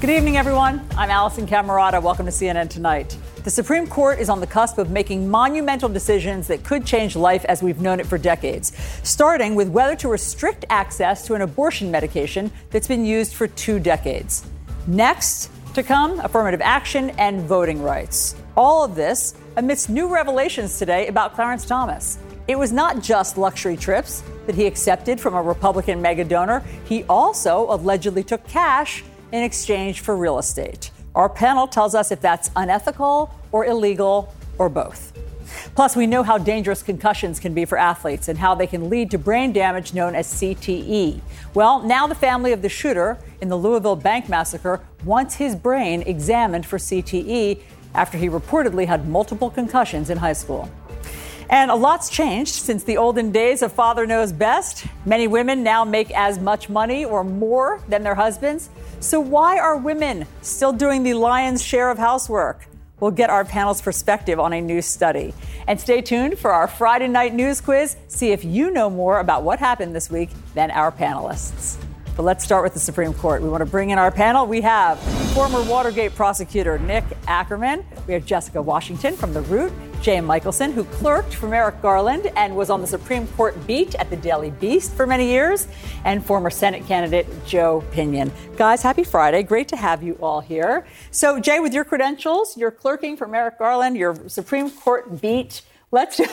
Good evening, everyone. I'm Alisyn Camerota. Welcome to CNN Tonight. The Supreme Court is on the cusp of making monumental decisions that could change life as we've known it for decades, starting with whether to restrict access to an abortion medication that's been used for two decades. Next, to come, affirmative action and voting rights. All of this amidst new revelations today about Clarence Thomas. It was not just luxury trips that he accepted from a Republican mega donor, he also allegedly took cash in exchange for real estate. Our panel tells us if that's unethical or illegal or both. Plus, we know how dangerous concussions can be for athletes and how they can lead to brain damage known as CTE. Well, now the family of the shooter in the Louisville bank massacre wants his brain examined for CTE after he reportedly had multiple concussions in high school. And a lot's changed since the olden days of father knows best. Many women now make as much money or more than their husbands. So, why are women still doing the lion's share of housework? We'll get our panel's perspective on a new study. And stay tuned for our Friday night news quiz. See if you know more about what happened this week than our panelists. But let's start with the Supreme Court. We want to bring in our panel. We have former Watergate prosecutor Nick Ackerman. We have Jessica Washington from The Root, Jay Michaelson, who clerked for Merrick Garland and was on the Supreme Court beat at the Daily Beast for many years, and former Senate candidate Joe Pinion. Guys, happy Friday. Great to have you all here. So, Jay, with your credentials, you're clerking for Merrick Garland, your Supreme Court beat. Let's. Jay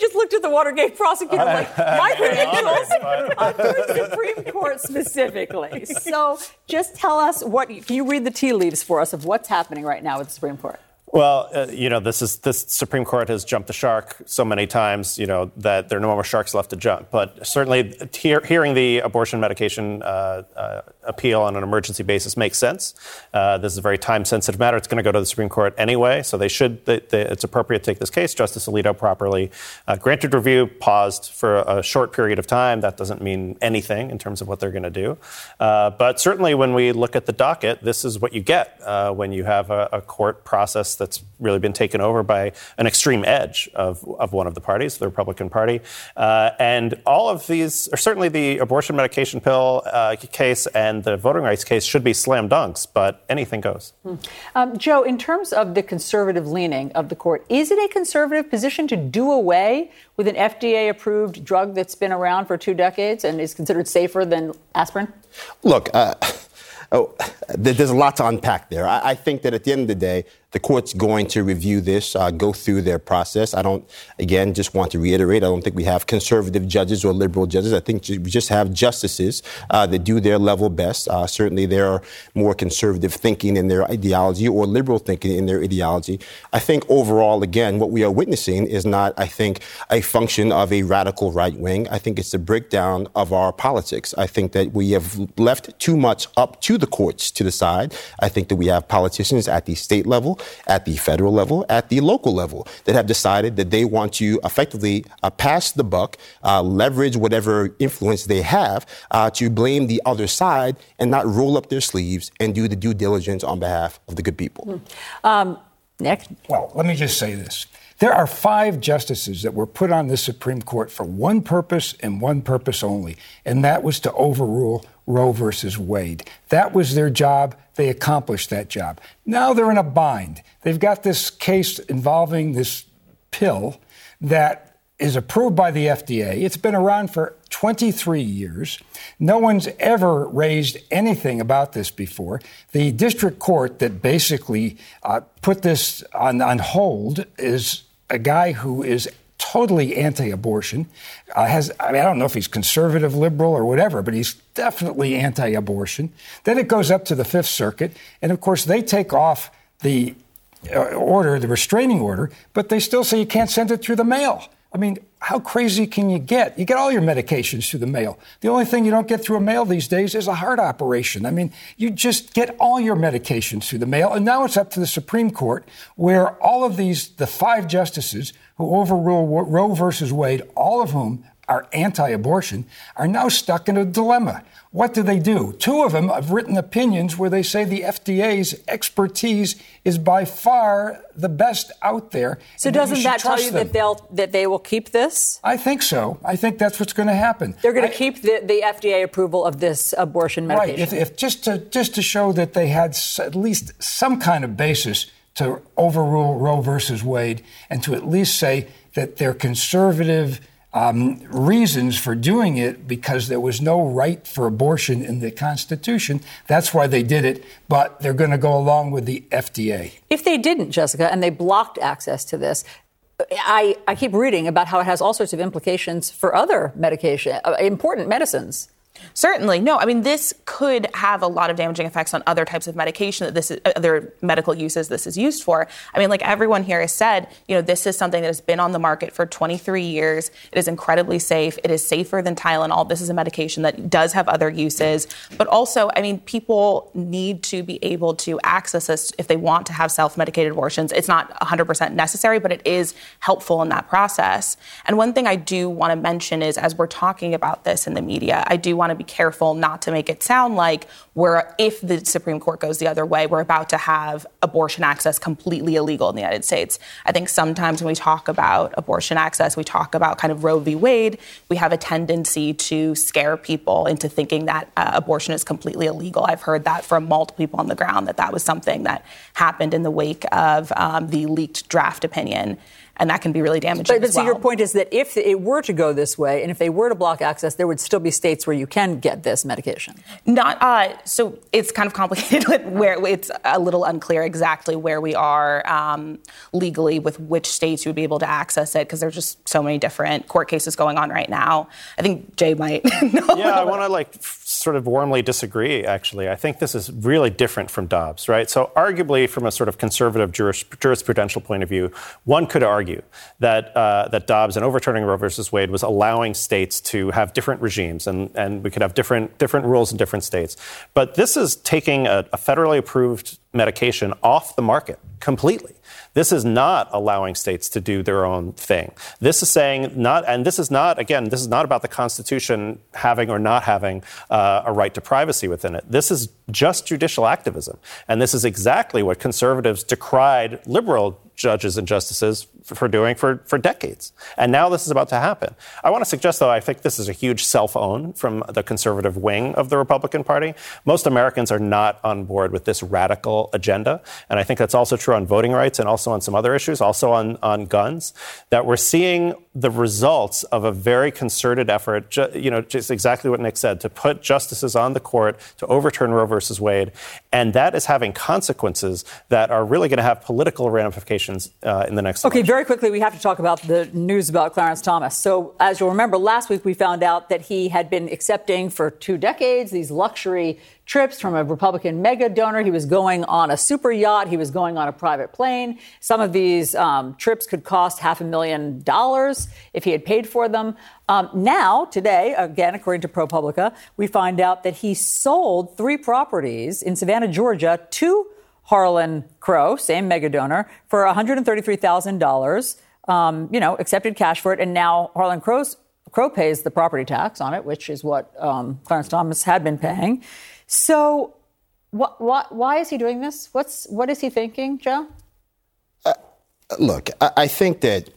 just looked at the Watergate prosecutor like, my credentials are for Supreme Court specifically. So just tell us what, can you read the tea leaves for us of what's happening right now with the Supreme Court? Well, uh, you know, this is this Supreme Court has jumped the shark so many times, you know, that there are no more sharks left to jump. But certainly, he- hearing the abortion medication uh, uh, appeal on an emergency basis makes sense. Uh, this is a very time-sensitive matter. It's going to go to the Supreme Court anyway, so they should. They, they, it's appropriate to take this case. Justice Alito properly uh, granted review, paused for a short period of time. That doesn't mean anything in terms of what they're going to do. Uh, but certainly, when we look at the docket, this is what you get when you have a, a court process that's really been taken over by an extreme edge of, of one of the parties, the Republican Party. Uh, and all of these, or certainly the abortion medication pill uh, case and the voting rights case, should be slam dunks, but anything goes. Hmm. Um, Joe, in terms of the conservative leaning of the court, is it a conservative position to do away with an FDA approved drug that's been around for two decades and is considered safer than aspirin? Look, uh, oh, there's a lot to unpack there. I, I, think that at the end of the day, the court's going to review this, uh, go through their process. I don't, again, just want to reiterate, I don't think we have conservative judges or liberal judges. I think we just have justices uh, that do their level best. Uh, certainly, there are more conservative thinking in their ideology or liberal thinking in their ideology. I think overall, again, what we are witnessing is not, I think, a function of a radical right wing. I think it's a breakdown of our politics. I think that we have left too much up to the courts to decide. I think that we have politicians at the state level at the federal level, at the local level, that have decided that they want to effectively uh, pass the buck, uh, leverage whatever influence they have uh, to blame the other side and not roll up their sleeves and do the due diligence on behalf of the good people. Hmm. Um, Nick? Well, let me just say this. There are five justices that were put on the Supreme Court for one purpose and one purpose only, and that was to overrule Roe versus Wade. That was their job. They accomplished that job. Now they're in a bind. They've got this case involving this pill that is approved by the FDA. It's been around for 23 years. No one's ever raised anything about this before. The district court that basically uh, put this on, on hold is a guy who is totally anti-abortion. Uh, has I mean I don't know if he's conservative, liberal, or whatever, but he's definitely anti-abortion. Then it goes up to the Fifth Circuit, and of course they take off the uh, order, the restraining order, but they still say you can't send it through the mail. I mean, how crazy can you get? You get all your medications through the mail. The only thing you don't get through a mail these days is a heart operation. I mean, you just get all your medications through the mail. And now it's up to the Supreme Court, where all of these, the five justices who overrule Roe versus Wade, all of whom are anti abortion are now stuck in a dilemma. What do they do? Two of them have written opinions where they say the FDA's expertise is by far the best out there. So doesn't that tell you them. that they'll that they will keep this? I think so. I think that's what's going to happen. They're going to keep the, the FDA approval of this abortion medication. Right. If, if just to just to show that they had at least some kind of basis to overrule Roe versus Wade and to at least say that they're conservative um, reasons for doing it because there was no right for abortion in the Constitution. That's why they did it, but they're going to go along with the FDA. If they didn't, Jessica, and they blocked access to this, I, I keep reading about how it has all sorts of implications for other medication, uh, important medicines. Certainly. No, I mean, this could have a lot of damaging effects on other types of medication that this is, uh, other medical uses this is used for. I mean, like everyone here has said, you know, this is something that has been on the market for 23 years. It is incredibly safe. It is safer than Tylenol. This is a medication that does have other uses. But also, I mean, people need to be able to access this if they want to have self medicated abortions. It's not 100% necessary, but it is helpful in that process. And one thing I do want to mention is as we're talking about this in the media, I do want want to be careful not to make it sound like we're, if the Supreme Court goes the other way, we're about to have abortion access completely illegal in the United States. I think sometimes when we talk about abortion access, we talk about kind of Roe v. Wade, we have a tendency to scare people into thinking that uh, abortion is completely illegal. I've heard that from multiple people on the ground that that was something that happened in the wake of um, the leaked draft opinion and that can be really damaging. But, but so well. your point is that if it were to go this way, and if they were to block access, there would still be states where you can get this medication. Not uh, so. It's kind of complicated. where it's a little unclear exactly where we are um, legally with which states you would be able to access it because there's just so many different court cases going on right now. I think Jay might. know. Yeah, I want to like f- sort of warmly disagree. Actually, I think this is really different from Dobbs, right? So arguably, from a sort of conservative juris- jurisprudential point of view, one could argue that uh, that Dobbs and overturning Roe versus Wade was allowing states to have different regimes, and, and we could have different different rules in different states. But this is taking a, a federally approved medication off the market completely. This is not allowing states to do their own thing. This is saying not, and this is not, again, this is not about the Constitution having or not having uh, a right to privacy within it. This is just judicial activism. And this is exactly what conservatives decried liberal judges and justices for doing for, for decades. And now this is about to happen. I want to suggest, though, I think this is a huge self own from the conservative wing of the Republican Party. Most Americans are not on board with this radical agenda. And I think that's also true on voting rights and also on some other issues, also on, on guns, that we're seeing the results of a very concerted effort, ju- you know, just exactly what Nick said, to put justices on the court to overturn Roe versus Wade. And that is having consequences that are really going to have political ramifications uh, in the next Okay, election. very quickly, we have to talk about the news about Clarence Thomas. So, as you'll remember, last week we found out that he had been accepting for two decades these luxury trips from a Republican mega donor. He was going on a super yacht. He was going on a private plane. Some of these um, trips could cost half a million dollars if he had paid for them. Um, now, today, again, according to ProPublica, we find out that he sold three properties in Savannah, Georgia to Harlan Crow, same mega donor, for $133,000. Um, you know, accepted cash for it, and now Harlan Crow's Crow pays the property tax on it, which is what um, Clarence Thomas had been paying. So, what, what, why is he doing this? What's, what is he thinking, Joe? Uh, look, I, I think that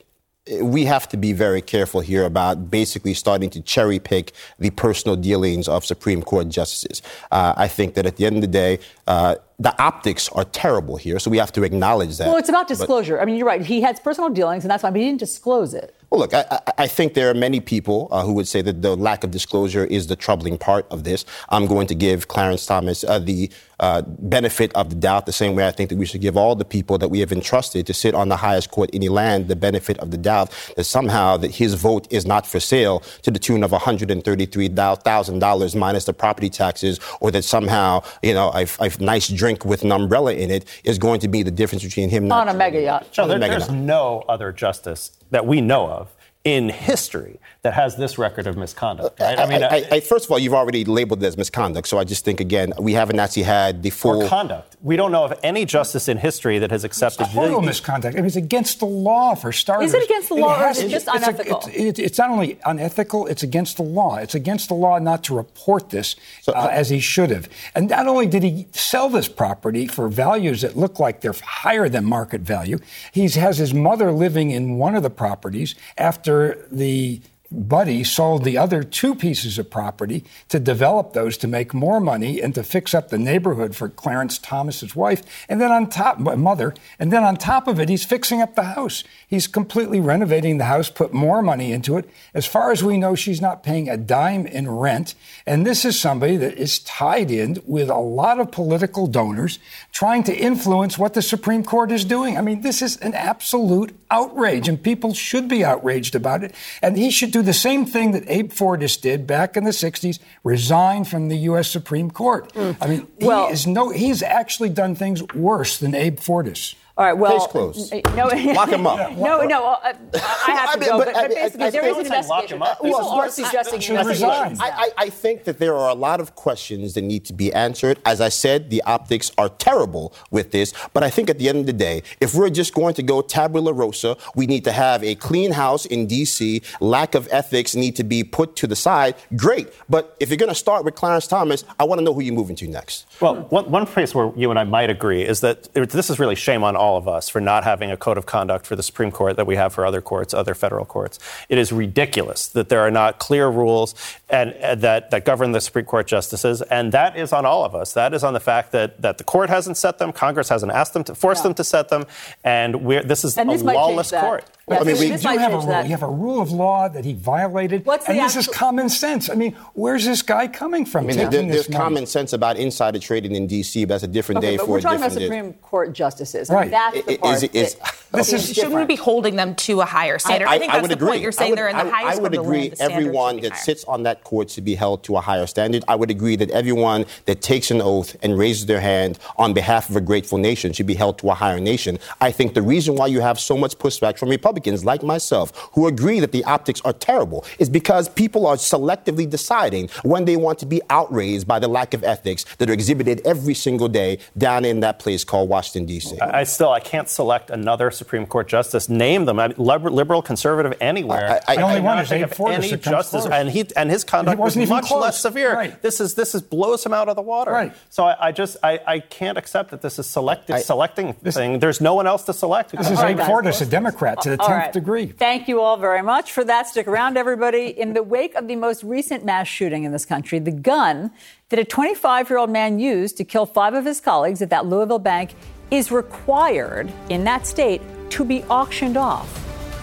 we have to be very careful here about basically starting to cherry pick the personal dealings of Supreme Court justices. Uh, I think that at the end of the day, uh, the optics are terrible here, so we have to acknowledge that. Well, it's about disclosure. But, I mean, you're right. He had personal dealings, and that's why he didn't disclose it. Well, look, I, I think there are many people uh, who would say that the lack of disclosure is the troubling part of this. I'm going to give Clarence Thomas uh, the uh, benefit of the doubt, the same way I think that we should give all the people that we have entrusted to sit on the highest court in the land the benefit of the doubt that somehow that his vote is not for sale to the tune of $133,000 minus the property taxes, or that somehow, you know, a, a, nice drink with an umbrella in it is going to be the difference between him on a mega yacht. No, there, there's no other justice that we know of in history that has this record of misconduct. Right? I, mean, I, I, first of all, you've already labeled it as misconduct, so I just think again we haven't actually had the full or conduct. We don't know of any justice in history that has accepted it's total misconduct. I mean, it's against the law for starters. Is it against the law, it has, or is it just it's unethical? A, it's, it's, not only unethical; it's against the law. It's against the law not to report this so, uh, as he should have. And not only did he sell this property for values that look like they're higher than market value, he has his mother living in one of the properties after the Buddy sold the other two pieces of property to develop those to make more money and to fix up the neighborhood for Clarence Thomas's wife. And then on top, mother, and then on top of it, he's fixing up the house. He's completely renovating the house, put more money into it. As far as we know, she's not paying a dime in rent. And this is somebody that is tied in with a lot of political donors trying to influence what the Supreme Court is doing. I mean, this is an absolute outrage, and people should be outraged about it. And he should do the same thing that Abe Fortas did back in the 60s, resign from the U.S. Supreme Court. Mm. I mean, well, he is no, he's actually done things worse than Abe Fortas. All right. Well, case closed. No, lock him up. No, no. Uh, I have to I mean, go. But, but, basically, I, I, there is an investigation. People well, are suggesting investigation. I, I think that there are a lot of questions that need to be answered. As I said, the optics are terrible with this. But I think at the end of the day, if we're just going to go tabula rosa, we need to have a clean house in D.C. Lack of ethics need to be put to the side. Great. But if you're going to start with Clarence Thomas, I want to know who you're moving to next. Well, one, one place where you and I might agree is that this is really shame on all of us for not having a code of conduct for the Supreme Court that we have for other courts, other federal courts. It is ridiculous that there are not clear rules and, and that, that govern the Supreme Court justices, and that is on all of us. That is on the fact that, that the court hasn't set them, Congress hasn't asked them to force yeah. them to set them, and we're, this is and a lawless court. Yes, I mean, we do have a rule. That. You have a rule of law that he violated, What's and this actual- is common sense. I mean, where's this guy coming from? I mean, there, there's common sense about insider trading in D.C., but that's a different okay, day but for we're a talking about Supreme Court justices. Right. I mean, that's the part. Is, this is shouldn't we be holding them to a higher standard? I, I, I think that's the agree. point. You're saying would, they're in the highest I would agree. everyone that sits on that court should be held to a higher standard. I would agree that everyone that takes an oath and raises their hand on behalf of a grateful nation should be held to a higher nation. I think the reason why you have so much pushback from Republicans like myself who agree that the optics are terrible is because people are selectively deciding when they want to be outraged by the lack of ethics that are exhibited every single day down in that place called Washington D.C. I, I still I can't select another Supreme Court justice. Name them. I mean, liberal, conservative, anywhere. I, I, the only one is Abe Fortas any justice, and he and his conduct was much close. less severe. Right. This is this is blows him out of the water. Right. So I, just I, I can't accept that this is selected selecting this, thing. There's no one else to select. This is Abe Fortas, a Democrat to the tenth right. degree. Thank you all very much for that. Stick around, everybody. In the wake of the most recent mass shooting in this country, the gun that a 25 year old man used to kill five of his colleagues at that Louisville bank is required in that state to be auctioned off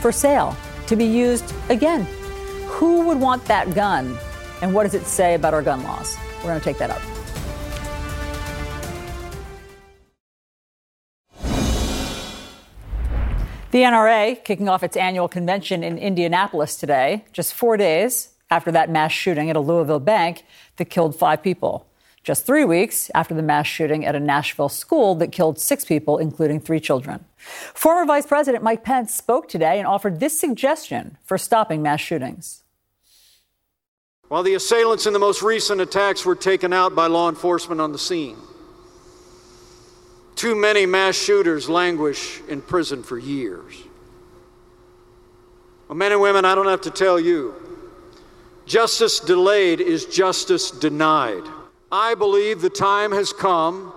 for sale, to be used again. Who would want that gun? And what does it say about our gun laws? We're going to take that up. The NRA kicking off its annual convention in Indianapolis today, just four days after that mass shooting at a Louisville bank that killed five people. Just three weeks after the mass shooting at a Nashville school that killed six people, including three children. Former Vice President Mike Pence spoke today and offered this suggestion for stopping mass shootings. While the assailants in the most recent attacks were taken out by law enforcement on the scene, too many mass shooters languish in prison for years. Well, men and women, I don't have to tell you, justice delayed is justice denied. I believe the time has come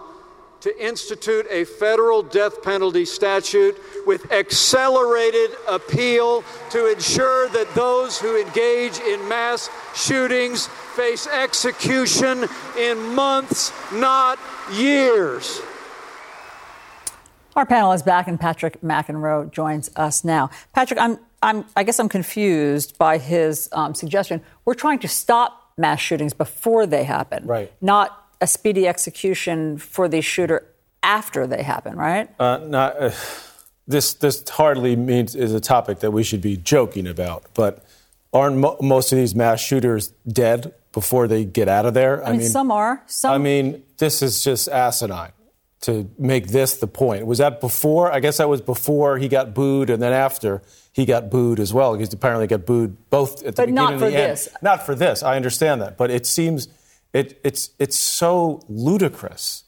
to institute a federal death penalty statute with accelerated appeal to ensure that those who engage in mass shootings face execution in months, not years. Our panel is back, and Patrick McEnroe joins us now. Patrick, I'm, I'm, I guess I'm confused by his um, suggestion. We're trying to stop mass shootings before they happen, right? Not a speedy execution for the shooter after they happen, right? Uh, not, uh, this, this hardly means is a topic that we should be joking about, but aren't mo- most of these mass shooters dead before they get out of there? I, I mean, mean, some are. Some... I mean, this is just asinine. to make this the point. Was that before? I guess that was before he got booed, and then after he got booed as well. Because apparently got booed both at the but beginning not and for the this. end. Not for this. I understand that, but it seems it, it's it's so ludicrous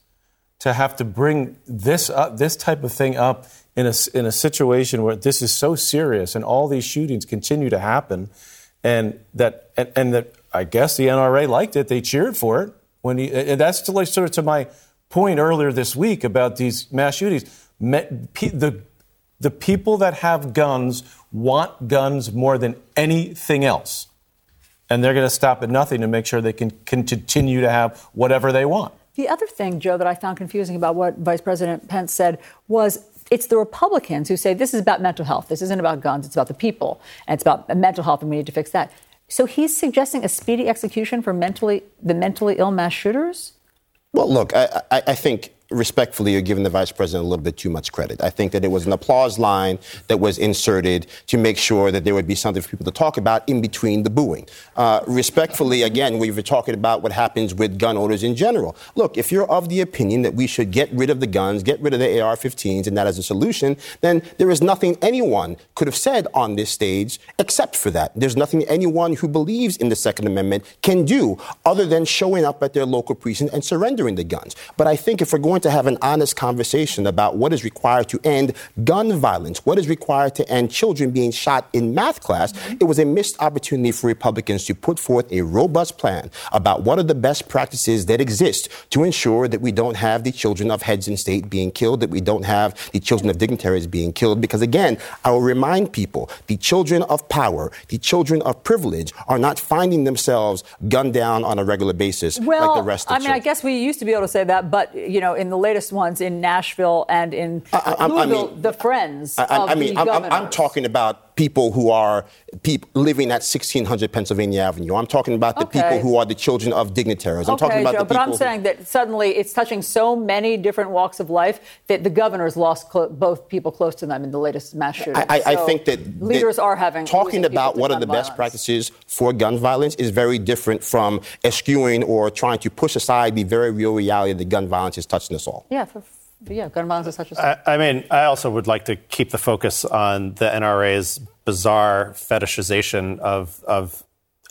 to have to bring this up, this type of thing up in a in a situation where this is so serious and all these shootings continue to happen, and that and, and that I guess the NRA liked it. They cheered for it when he. And that's to like sort of to my point earlier this week about these mass shootings. The the people that have guns want guns more than anything else. And they're going to stop at nothing to make sure they can, can continue to have whatever they want. The other thing, Joe, that I found confusing about what Vice President Pence said was it's the Republicans who say this is about mental health. This isn't about guns, it's about the people. And it's about mental health, and we need to fix that. So he's suggesting a speedy execution for mentally the mentally ill mass shooters? Well, look, I, I, I think respectfully, you're giving the vice president a little bit too much credit. I think that it was an applause line that was inserted to make sure that there would be something for people to talk about in between the booing. Uh, respectfully, again, we were talking about what happens with gun owners in general. Look, if you're of the opinion that we should get rid of the guns, get rid of the AR-15s, and that as a solution, then there is nothing anyone could have said on this stage except for that. There's nothing anyone who believes in the Second Amendment can do other than showing up at their local precinct and surrendering the guns. But I think if we're going to have an honest conversation about what is required to end gun violence, what is required to end children being shot in math class, mm-hmm. it was a missed opportunity for Republicans to put forth a robust plan about what are the best practices that exist to ensure that we don't have the children of heads in state being killed, that we don't have the children of dignitaries being killed. Because again, I will remind people the children of power, the children of privilege are not finding themselves gunned down on a regular basis well, like the rest of I mean, children. I guess we used to be able to say that, but, you know, in the latest ones in Nashville and in I, I, Louisville, I mean, the friends I, mean, the I'm. I'm, talking about people who are people living at 1600 Pennsylvania Avenue. I'm talking about the Okay. people who are the children of dignitaries. I'm okay, talking about Joe, the but people. I'm who- saying that suddenly it's touching so many different walks of life that the governor's lost both people close to them in the latest mass shooting. I, I, I think that leaders that are having talking about what are the best practices for gun violence is very different from eschewing or trying to push aside the very real reality that gun violence is touching us all. Yeah, for, yeah, gun violence is such a. I, I mean, I also would like to keep the focus on the NRA's bizarre fetishization of, of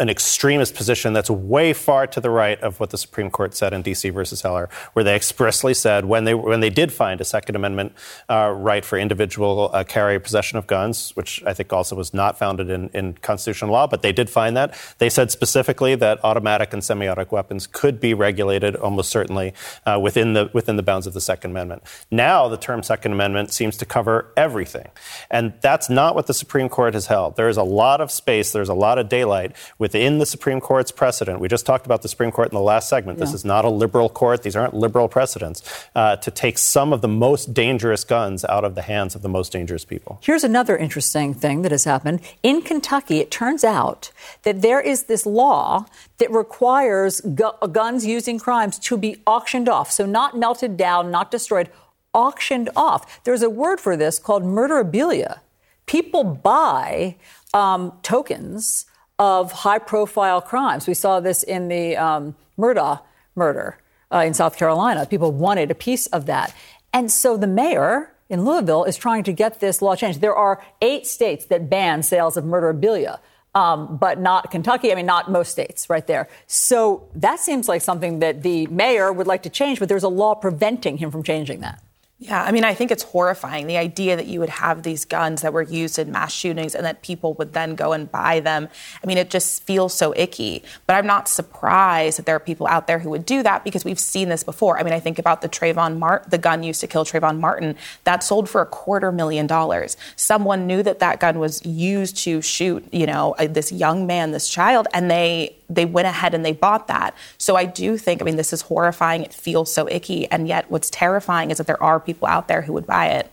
an extremist position that's way far to the right of what the Supreme Court said in D.C. versus Heller, where they expressly said when they when they did find a Second Amendment uh, right for individual uh, carry possession of guns, which I think also was not founded in, in constitutional law, but they did find that. They said specifically that automatic and semi-automatic weapons could be regulated almost certainly uh, within the within the bounds of the Second Amendment. Now the term Second Amendment seems to cover everything, and that's not what the Supreme Court has held. There is a lot of space. There's a lot of daylight within the Supreme Court's precedent. We just talked about the Supreme Court in the last segment. This Yeah. is not a liberal court. These aren't liberal precedents uh, to take some of the most dangerous guns out of the hands of the most dangerous people. Here's another interesting thing that has happened. In Kentucky, it turns out that there is this law that requires gu- guns used in crimes to be auctioned off. So, not melted down, not destroyed, auctioned off. There's a word for this called murderabilia. People buy um, tokens of high profile crimes. We saw this in the um, Murdaugh murder uh, in South Carolina. People wanted a piece of that. And so the mayor in Louisville is trying to get this law changed. There are eight states that ban sales of murderabilia. Um, but not Kentucky. I mean, not most states, right there. So that seems like something that the mayor would like to change, but there's a law preventing him from changing that. Yeah, I mean, I think it's horrifying the idea that you would have these guns that were used in mass shootings and that people would then go and buy them. I mean, it just feels so icky. But I'm not surprised that there are people out there who would do that because we've seen this before. I mean, I think about the Trayvon Martin, the gun used to kill Trayvon Martin, that sold for a quarter million dollars. Someone knew that that gun was used to shoot, you know, uh, this young man, this child, and they they went ahead and they bought that. So I do think, I mean, this is horrifying. It feels so icky, and yet what's terrifying is that there are people out there who would buy it.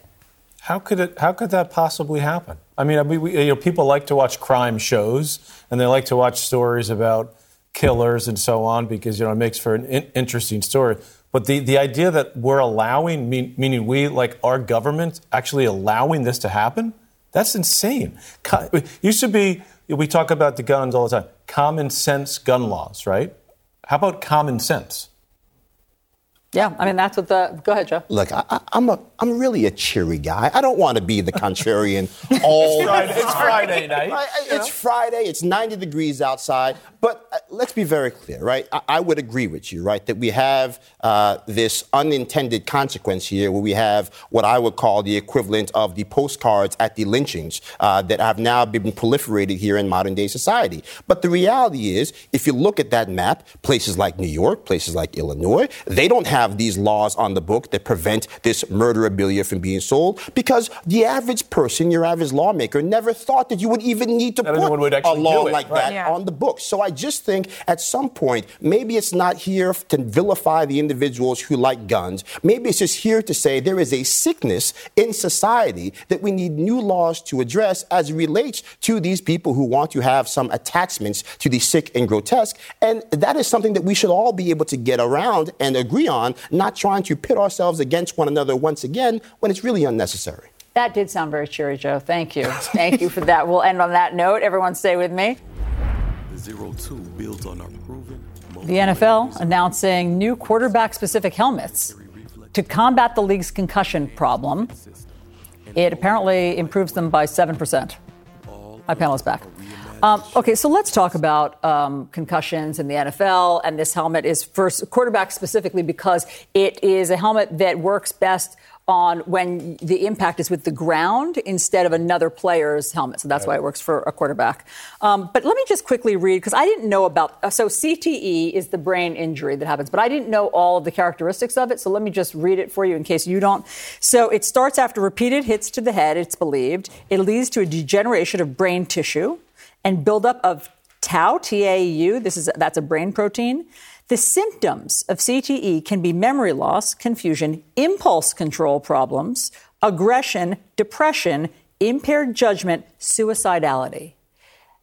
How could it? How could that possibly happen? I mean, we, you know, people like to watch crime shows and they like to watch stories about killers and so on because you know it makes for an in- interesting story. But the, the idea that we're allowing, mean, meaning we, like our government, actually allowing this to happen, that's insane. Used to be, we talk about the guns all the time, common sense gun laws, right? How about common sense? Yeah, I mean that's what the. Go ahead, Joe. Look, I, am a I'm really a cheery guy. I don't want to be the contrarian all. it's, Friday, it's Friday night. Right? It's Friday. It's 90 degrees outside. But uh, let's be very clear, right? I, I, would agree with you, right, that we have uh, this unintended consequence here, where we have what I would call the equivalent of the postcards at the lynchings uh, that have now been proliferated here in modern day society. But the reality is, if you look at that map, places like New York, places like Illinois, they don't have have these laws on the book that prevent this murderabilia from being sold because the average person, your average lawmaker, never thought that you would even need to Not put a law like right. that yeah. on the book. So I just think at some point, maybe it's not here to vilify the individuals who like guns. Maybe it's just here to say there is a sickness in society that we need new laws to address as it relates to these people who want to have some attachments to the sick and grotesque. And that is something that we should all be able to get around and agree on on, not trying to pit ourselves against one another once again when it's really unnecessary. That did sound very cheery, Joe. Thank you. Thank you for that. We'll end on that note. Everyone stay with me. The zero two builds on our proven. The NFL announcing new quarterback specific helmets to combat the league's concussion problem. It apparently improves them by 7%. My panel is back. Um, okay, so let's talk about um, concussions in the NFL. And this helmet is for quarterback specifically because it is a helmet that works best on when the impact is with the ground instead of another player's helmet. So that's why it works for a quarterback. Um, but let me just quickly read because I didn't know about. Uh, so CTE is the brain injury that happens, but I didn't know all of the characteristics of it. So let me just read it for you in case you don't. So it starts after repeated hits to the head. It's believed it leads to a degeneration of brain tissue and buildup of tau, T-A-U. This is that's a brain protein. The symptoms of CTE can be memory loss, confusion, impulse control problems, aggression, depression, impaired judgment, suicidality.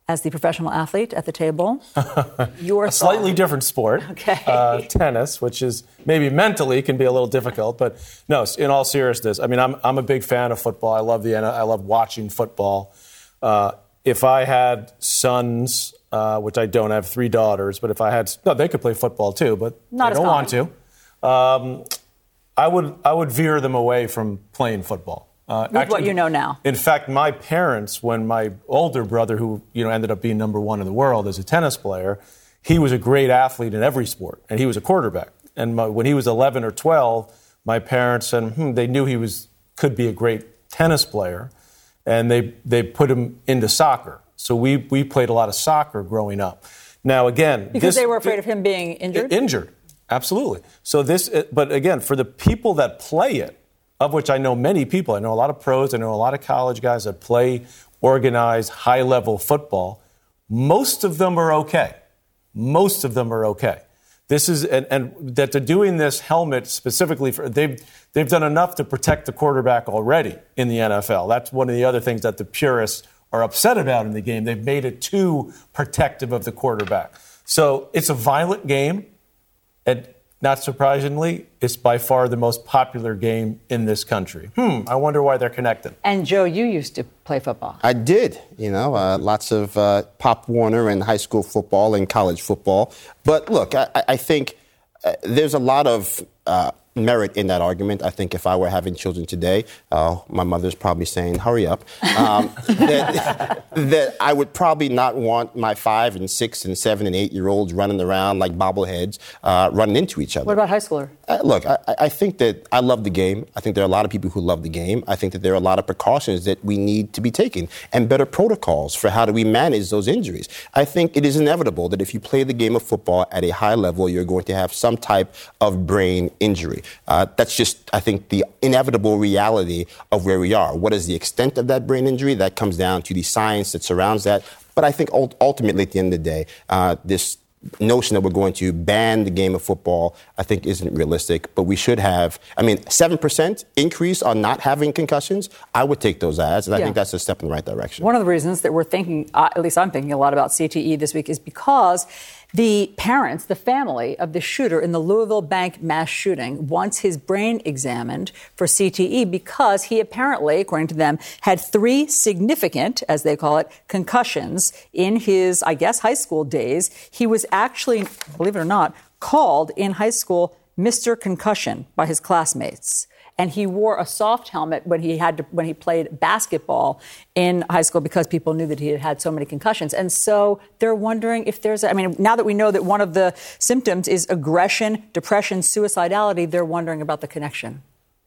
As the professional athlete at the table, your a slightly different sport, okay. uh, tennis, which is maybe mentally can be a little difficult, but no. In all seriousness, I mean, I'm I'm a big fan of football. I love the I love watching football. Uh, if I had sons, uh, which I don't have three daughters, but if I had, no, they could play football too, but Not they don't want to. Um, I would I would veer them away from playing football. Uh, With actually, what you know now. In fact, my parents, when my older brother, who you know ended up being number one in the world as a tennis player, he was a great athlete in every sport, and he was a quarterback. And my, when he was 11 or 12, my parents said hmm, they knew he was could be a great tennis player and they, they put him into soccer. So we, we played a lot of soccer growing up. Now, again, because this, they were afraid of him being injured? Injured, absolutely. So this, uh, but again, for the people that play it, of which I know many people, I know a lot of pros, I know a lot of college guys that play organized, high level football. Most of them are okay. Most of them are okay. This is, and, and, that they're doing this helmet specifically for, they've, they've done enough to protect the quarterback already in the NFL. That's one of the other things that the purists are upset about in the game. They've made it too protective of the quarterback. So it's a violent game. And not surprisingly, it's by far the most popular game in this country. Hmm, I wonder why they're connected. And Joe, you used to play football. I did, you know, uh, lots of uh, Pop Warner and high school football and college football. But look, I, I think uh, there's a lot of uh, merit in that argument. I think if I were having children today, uh, my mother's probably saying, hurry up, um, that, that, I would probably not want my five and six and seven and eight year olds running around like bobbleheads, uh, running into each other. What about high schooler? Uh, look, I, I, think that I love the game. I think there are a lot of people who love the game. I think that there are a lot of precautions that we need to be taken and better protocols for how do we manage those injuries. I think it is inevitable that if you play the game of football at a high level, you're going to have some type of brain injury. Uh, that's just, I think, the inevitable reality of where we are. What is the extent of that brain injury? That comes down to the science that surrounds that. But I think ultimately, at the end of the day, uh, this notion that we're going to ban the game of football, I think, isn't realistic. But we should have, I mean, 7% increase on not having concussions, I would take those ads. And I think that's a step in the right direction. One of the reasons that we're thinking, uh, at least I'm thinking a lot about CTE this week, is because the parents, the family of the shooter in the Louisville bank mass shooting wants his brain examined for CTE because he apparently, according to them, had three significant, as they call it, concussions in his, I guess, high school days. He was actually, believe it or not, called in high school Mr. Concussion by his classmates and he wore a soft helmet when he had to, when he played basketball in high school because people knew that he had had so many concussions. And so they're wondering if there's, I mean, now that we know that one of the symptoms is aggression, depression, suicidality, they're wondering about the connection.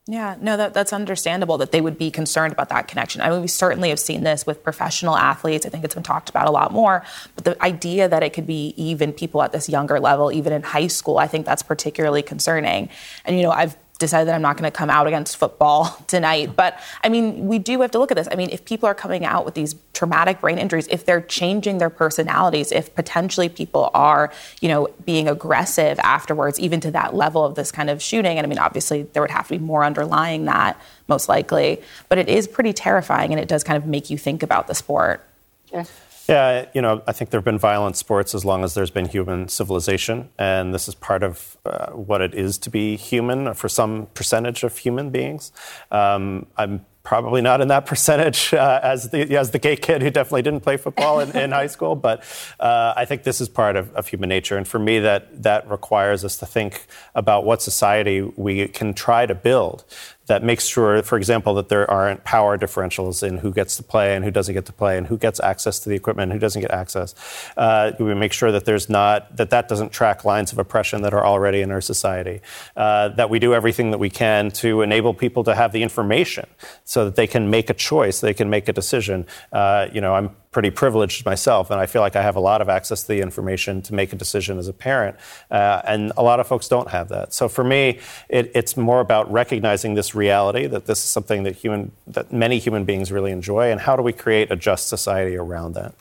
Yeah, no, that, that's understandable that they would be concerned about that connection. I mean, we certainly have seen this with professional athletes. I think it's been talked about a lot more. But the idea that it could be even people at this younger level, even in high school, I think that's particularly concerning. And, you know, I've decided that I'm not going to come out against football tonight. But I mean, we do have to look at this. I mean, if people are coming out with these traumatic brain injuries, if they're changing their personalities, if potentially people are, you know, being aggressive afterwards, even to that level of this kind of shooting, and I mean, obviously there would have to be more underlying that, most likely. But it is pretty terrifying, and it does kind of make you think about the sport. Yeah. Yeah, you know, I think there have been violent sports as long as there's been human civilization, and this is part of uh, what it is to be human for some percentage of human beings. Um, I'm probably not in that percentage uh, as the as the gay kid who definitely didn't play football in, in high school, but uh, I think this is part of, of, human nature, and for me, that that requires us to think about what society we can try to build that makes sure, for example, that there aren't power differentials in who gets to play and who doesn't get to play, and who gets access to the equipment and who doesn't get access. Uh, we make sure that there's not that that doesn't track lines of oppression that are already in our society. Uh, that we do everything that we can to enable people to have the information so that they can make a choice, they can make a decision. Uh, you know, I'm pretty privileged myself, and I feel like I have a lot of access to the information to make a decision as a parent. Uh, and a lot of folks don't have that. So for me, it, it's more about recognizing this reality that this is something that human that many human beings really enjoy, and how do we create a just society around that?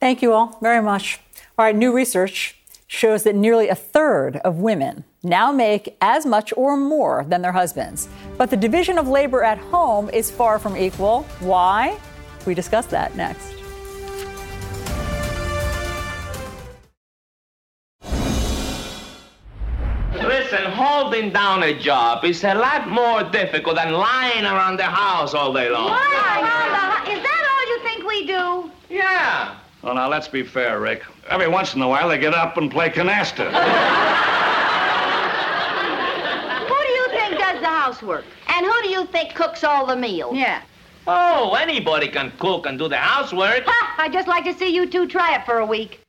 Thank you all very much. All right, new research shows that nearly a third of women now make as much or more than their husbands. But the division of labor at home is far from equal. Why? We discuss that next. Listen, holding down a job is a lot more difficult than lying around the house all day long. Why? Is that all you think we do? Yeah. Well, now, let's be fair, Rick. Every once in a while, they get up and play canasta. who do you think does the housework? And who do you think cooks all the meals? Yeah. Oh, anybody can cook and do the housework. Ha! I'd just like to see you two try it for a week.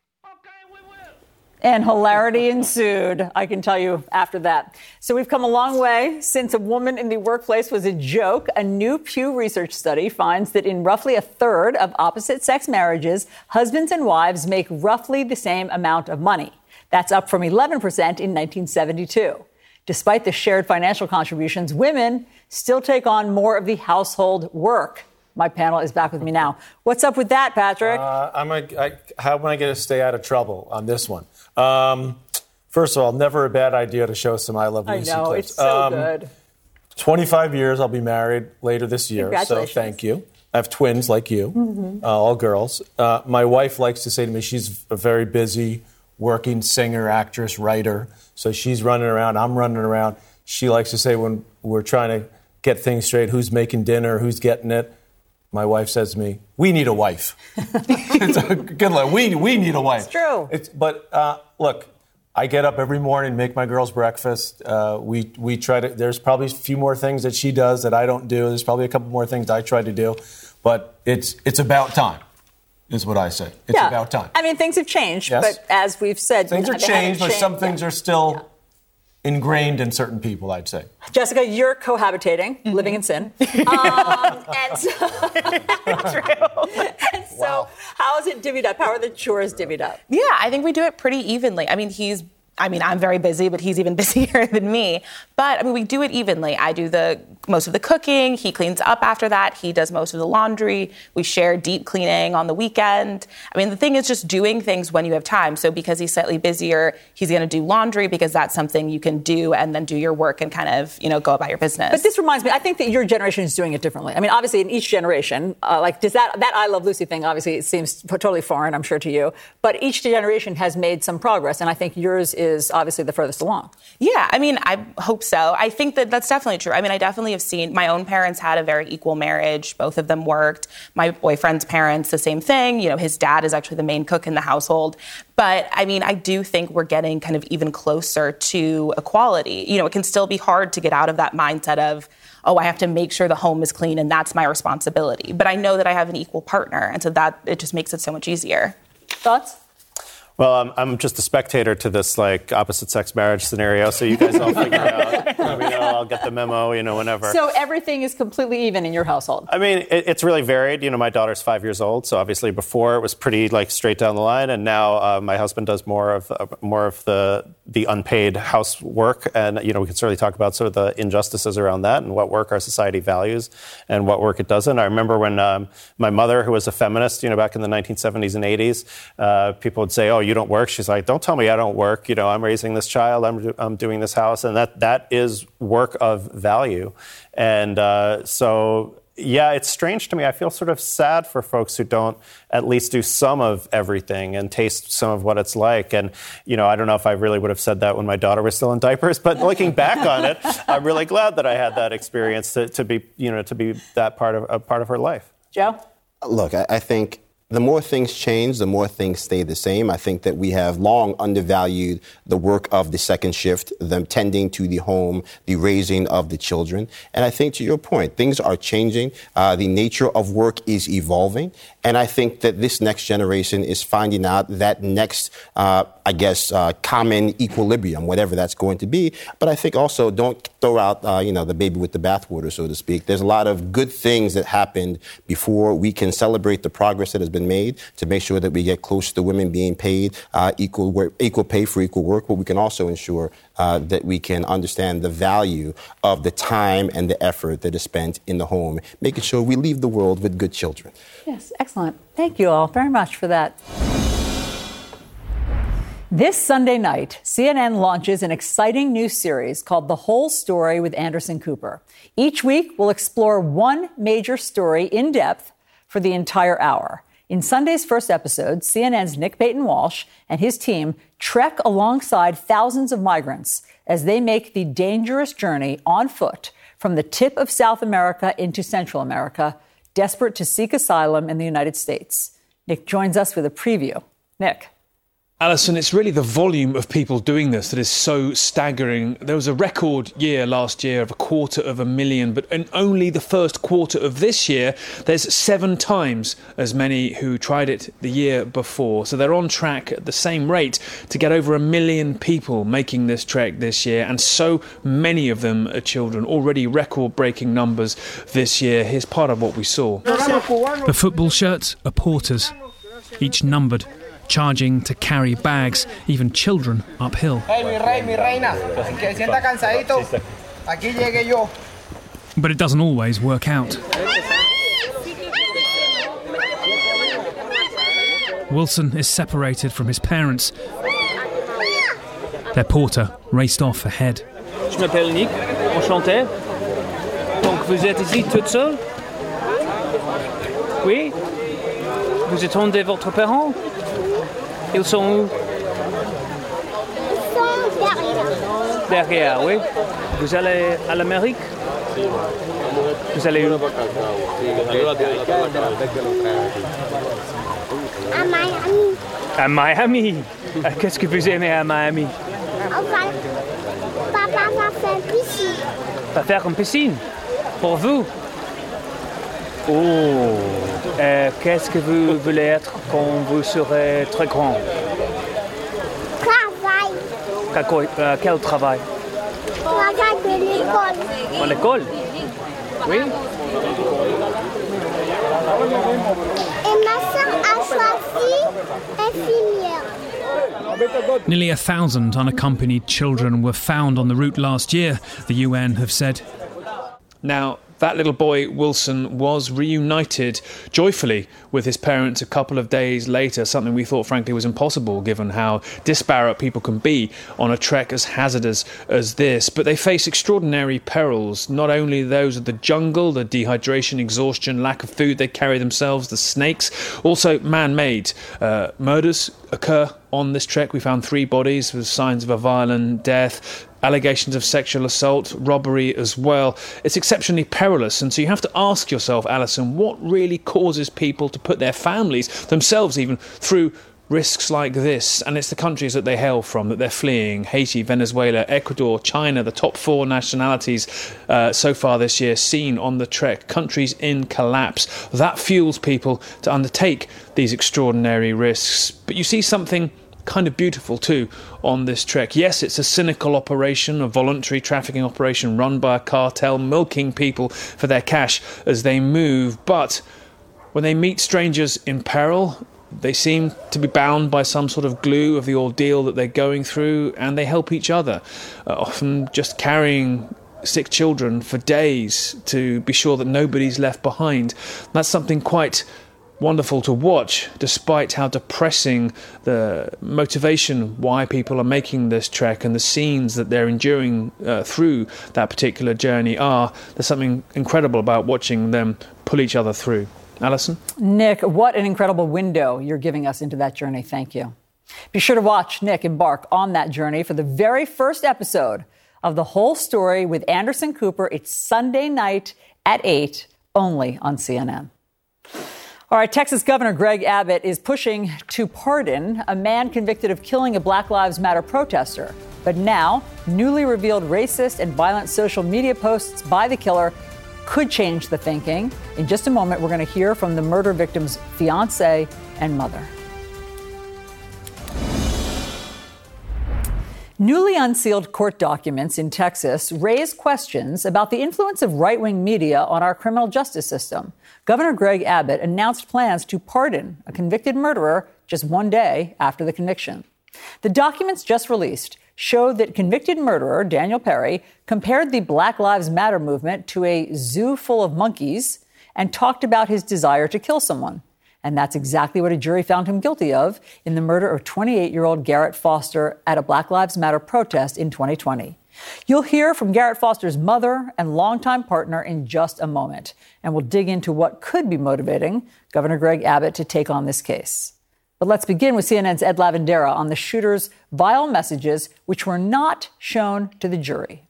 And hilarity ensued, I can tell you after that. So we've come a long way since a woman in the workplace was a joke. A new Pew Research study finds that in roughly a third of opposite sex marriages, husbands and wives make roughly the same amount of money. That's up from 11% in 1972. Despite the shared financial contributions, women still take on more of the household work. My panel is back with me now. What's up with that, Patrick? Uh, I'm a, I, how am I going to stay out of trouble on this one? Um, first of all, never a bad idea to show some I Love Lucy I know, clips. it's so um, good. 25 years, I'll be married later this year. So thank you. I have twins like you, mm-hmm. uh, all girls. Uh, my wife likes to say to me, she's a very busy working singer, actress, writer. So she's running around, I'm running around. She likes to say when we're trying to get things straight, who's making dinner, who's getting it my wife says to me, "We need a wife." it's a good line. We we need a wife. It's true. It's, but uh, look, I get up every morning, make my girls breakfast. Uh, we we try to. There's probably a few more things that she does that I don't do. There's probably a couple more things I try to do, but it's it's about time. Is what I say. It's yeah. about time. I mean, things have changed, yes. but as we've said, things are changed, but some things yeah. are still. Yeah ingrained in certain people, I'd say. Jessica, you're cohabitating, mm-hmm. living in sin. Um, and so, true. And so, wow. how is it divvied up? How are the chores divvied up? Yeah, I think we do it pretty evenly. I mean, he's I mean, I'm very busy, but he's even busier than me. But I mean, we do it evenly. I do the most of the cooking. He cleans up after that. He does most of the laundry. We share deep cleaning on the weekend. I mean, the thing is just doing things when you have time. So because he's slightly busier, he's going to do laundry because that's something you can do and then do your work and kind of you know go about your business. But this reminds me. I think that your generation is doing it differently. I mean, obviously, in each generation, uh, like does that that I Love Lucy thing? Obviously, it seems totally foreign, I'm sure to you. But each generation has made some progress, and I think yours is is obviously the furthest along. Yeah, I mean, I hope so. I think that that's definitely true. I mean, I definitely have seen my own parents had a very equal marriage. Both of them worked. My boyfriend's parents, the same thing. You know, his dad is actually the main cook in the household. But I mean, I do think we're getting kind of even closer to equality. You know, it can still be hard to get out of that mindset of, oh, I have to make sure the home is clean and that's my responsibility. But I know that I have an equal partner. And so that it just makes it so much easier. Thoughts? Well, I'm, I'm just a spectator to this like opposite sex marriage scenario. So you guys all figure out. Let me know. I'll get the memo. You know, whenever. So everything is completely even in your household. I mean, it, it's really varied. You know, my daughter's five years old, so obviously before it was pretty like straight down the line, and now uh, my husband does more of uh, more of the the unpaid housework, and you know, we can certainly talk about sort of the injustices around that and what work our society values and what work it doesn't. I remember when um, my mother, who was a feminist, you know, back in the 1970s and 80s, uh, people would say, "Oh, you don't work." She's like, "Don't tell me I don't work. You know, I'm raising this child. I'm, I'm doing this house, and that that is work of value." And uh, so, yeah, it's strange to me. I feel sort of sad for folks who don't at least do some of everything and taste some of what it's like. And you know, I don't know if I really would have said that when my daughter was still in diapers, but looking back on it, I'm really glad that I had that experience to, to be, you know, to be that part of a part of her life. Joe. Look, I, I think the more things change, the more things stay the same. I think that we have long undervalued the work of the second shift, them tending to the home, the raising of the children. And I think to your point, things are changing. Uh, the nature of work is evolving. And I think that this next generation is finding out that next, uh, I guess, uh, common equilibrium, whatever that's going to be. But I think also don't throw out, uh, you know, the baby with the bathwater, so to speak. There's a lot of good things that happened before we can celebrate the progress that has been made to make sure that we get close to women being paid uh, equal work, equal pay for equal work. But we can also ensure uh, that we can understand the value of the time and the effort that is spent in the home, making sure we leave the world with good children. Yes, excellent. Thank you all very much for that. This Sunday night, CNN launches an exciting new series called The Whole Story with Anderson Cooper. Each week, we'll explore one major story in depth for the entire hour. In Sunday's first episode, CNN's Nick Paton Walsh and his team trek alongside thousands of migrants as they make the dangerous journey on foot from the tip of South America into Central America, desperate to seek asylum in the United States. Nick joins us with a preview. Nick. Alisyn, it's really the volume of people doing this that is so staggering. There was a record year last year of a quarter of a million, but in only the first quarter of this year, there's seven times as many who tried it the year before. So they're on track at the same rate to get over a million people making this trek this year, and so many of them are children. Already record breaking numbers this year. Here's part of what we saw. The football shirts are porters, each numbered charging to carry bags, even children uphill. But it doesn't always work out. Wilson is separated from his parents. Their porter raced off ahead. Je m'appelle Nick, enchanté. Donc vous êtes ici toute seule Oui Vous attendez votre parent Ils sont où? Ils sont derrière. Derrière, oui. Vous allez à l'Amérique? Vous allez où? À Miami. À Miami. Euh, Qu'est-ce que vous aimez à Miami? Papa va faire piscine. Va faire une piscine? Pour vous? Oh Euh, Qu'est-ce que vous voulez être quand vous serez très grand Travail. Quel co- euh, Quel travail Travail de l'école. À l'école Oui Et ma soeur a choisi infirmière. Nearly a thousand unaccompanied children were found on the route last year, the UN have said. Now, that little boy, Wilson, was reunited joyfully with his parents a couple of days later, something we thought, frankly, was impossible given how disparate people can be on a trek as hazardous as this. But they face extraordinary perils, not only those of the jungle, the dehydration, exhaustion, lack of food they carry themselves, the snakes, also man made. Uh, murders occur on this trek. We found three bodies with signs of a violent death allegations of sexual assault, robbery as well. It's exceptionally perilous, and so you have to ask yourself, Alisyn, what really causes people to put their families, themselves even, through risks like this, and it's the countries that they hail from that they're fleeing Haiti, Venezuela, Ecuador, China, the top four nationalities uh, so far this year seen on the trek, countries in collapse. That fuels people to undertake these extraordinary risks. But you see something kind of beautiful too on this trek. Yes, it's a cynical operation, a voluntary trafficking operation run by a cartel, milking people for their cash as they move. But when they meet strangers in peril, they seem to be bound by some sort of glue of the ordeal that they're going through, and they help each other, uh, often just carrying sick children for days to be sure that nobody's left behind. That's something quite wonderful to watch, despite how depressing the motivation why people are making this trek and the scenes that they're enduring uh, through that particular journey are. There's something incredible about watching them pull each other through. Alisyn? Nick, what an incredible window you're giving us into that journey. Thank you. Be sure to watch Nick embark on that journey for the very first episode of The Whole Story with Anderson Cooper. It's Sunday night at 8, only on CNN. All right, Texas Governor Greg Abbott is pushing to pardon a man convicted of killing a Black Lives Matter protester. But now, newly revealed racist and violent social media posts by the killer could change the thinking. In just a moment, we're going to hear from the murder victim's fiance and mother. Newly unsealed court documents in Texas raise questions about the influence of right wing media on our criminal justice system. Governor Greg Abbott announced plans to pardon a convicted murderer just one day after the conviction. The documents just released showed that convicted murderer Daniel Perry compared the Black Lives Matter movement to a zoo full of monkeys and talked about his desire to kill someone. And that's exactly what a jury found him guilty of in the murder of 28 year old Garrett Foster at a Black Lives Matter protest in 2020. You'll hear from Garrett Foster's mother and longtime partner in just a moment, and we'll dig into what could be motivating Governor Greg Abbott to take on this case. But let's begin with CNN's Ed Lavandera on the shooter's vile messages, which were not shown to the jury.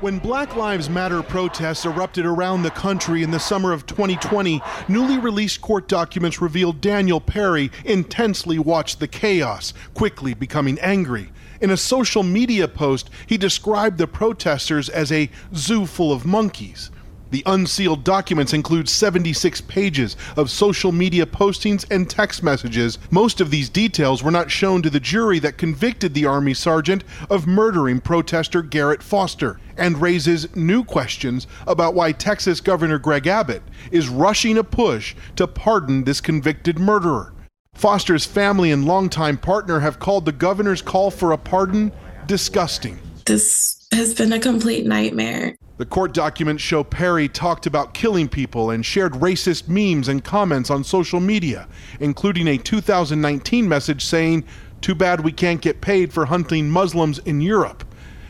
When Black Lives Matter protests erupted around the country in the summer of 2020, newly released court documents revealed Daniel Perry intensely watched the chaos, quickly becoming angry. In a social media post, he described the protesters as a zoo full of monkeys. The unsealed documents include 76 pages of social media postings and text messages. Most of these details were not shown to the jury that convicted the Army sergeant of murdering protester Garrett Foster and raises new questions about why Texas Governor Greg Abbott is rushing a push to pardon this convicted murderer. Foster's family and longtime partner have called the governor's call for a pardon disgusting. This has been a complete nightmare. The court documents show Perry talked about killing people and shared racist memes and comments on social media, including a 2019 message saying, Too bad we can't get paid for hunting Muslims in Europe.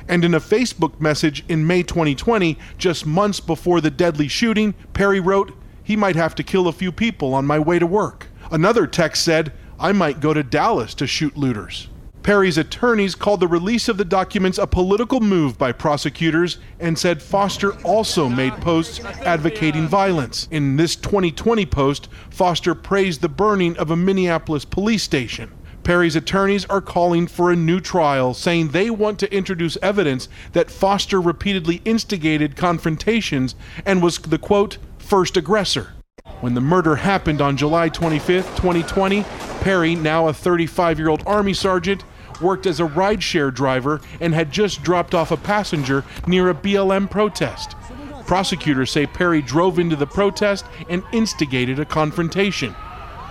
And in a Facebook message in May 2020, just months before the deadly shooting, Perry wrote, He might have to kill a few people on my way to work. Another text said, I might go to Dallas to shoot looters. Perry's attorneys called the release of the documents a political move by prosecutors and said Foster also made posts advocating violence. In this 2020 post, Foster praised the burning of a Minneapolis police station. Perry's attorneys are calling for a new trial, saying they want to introduce evidence that Foster repeatedly instigated confrontations and was the quote, first aggressor. When the murder happened on July 25, 2020, Perry, now a 35 year old Army sergeant, worked as a rideshare driver and had just dropped off a passenger near a BLM protest. Prosecutors say Perry drove into the protest and instigated a confrontation.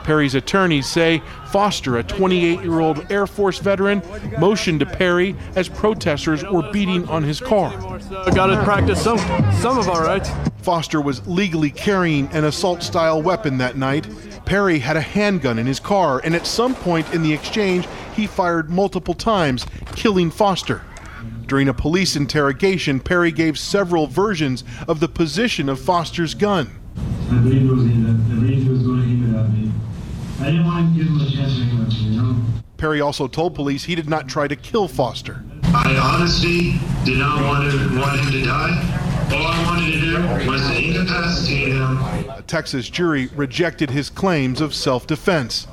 Perry's attorneys say Foster, a 28 year old Air Force veteran, motioned to Perry as protesters were beating on his car. I got to practice some, some of our rights. Foster was legally carrying an assault style weapon that night. Perry had a handgun in his car, and at some point in the exchange, he fired multiple times, killing Foster. During a police interrogation, Perry gave several versions of the position of Foster's gun. I believe it was him. I believe he was going it at me. I didn't want to give him a chance to you know? Perry also told police he did not try to kill Foster. I honestly did not want, to, want him to die. All I wanted to do was to incapacitate him. A Texas jury rejected his claims of self defense.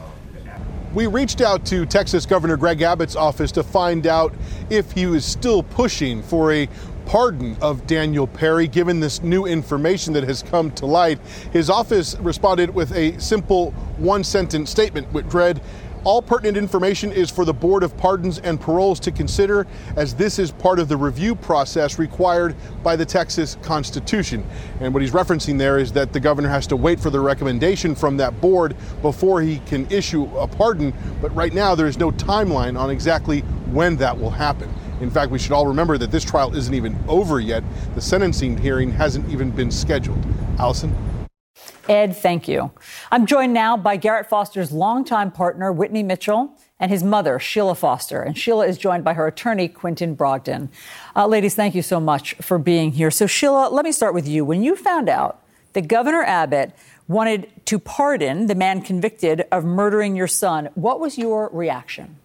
We reached out to Texas Governor Greg Abbott's office to find out if he was still pushing for a pardon of Daniel Perry, given this new information that has come to light. His office responded with a simple one sentence statement, which read, all pertinent information is for the Board of Pardons and Paroles to consider, as this is part of the review process required by the Texas Constitution. And what he's referencing there is that the governor has to wait for the recommendation from that board before he can issue a pardon. But right now, there is no timeline on exactly when that will happen. In fact, we should all remember that this trial isn't even over yet. The sentencing hearing hasn't even been scheduled. Alisyn? Ed, thank you. I'm joined now by Garrett Foster's longtime partner, Whitney Mitchell, and his mother, Sheila Foster. And Sheila is joined by her attorney, Quentin Brogdon. Uh, ladies, thank you so much for being here. So, Sheila, let me start with you. When you found out that Governor Abbott wanted to pardon the man convicted of murdering your son, what was your reaction?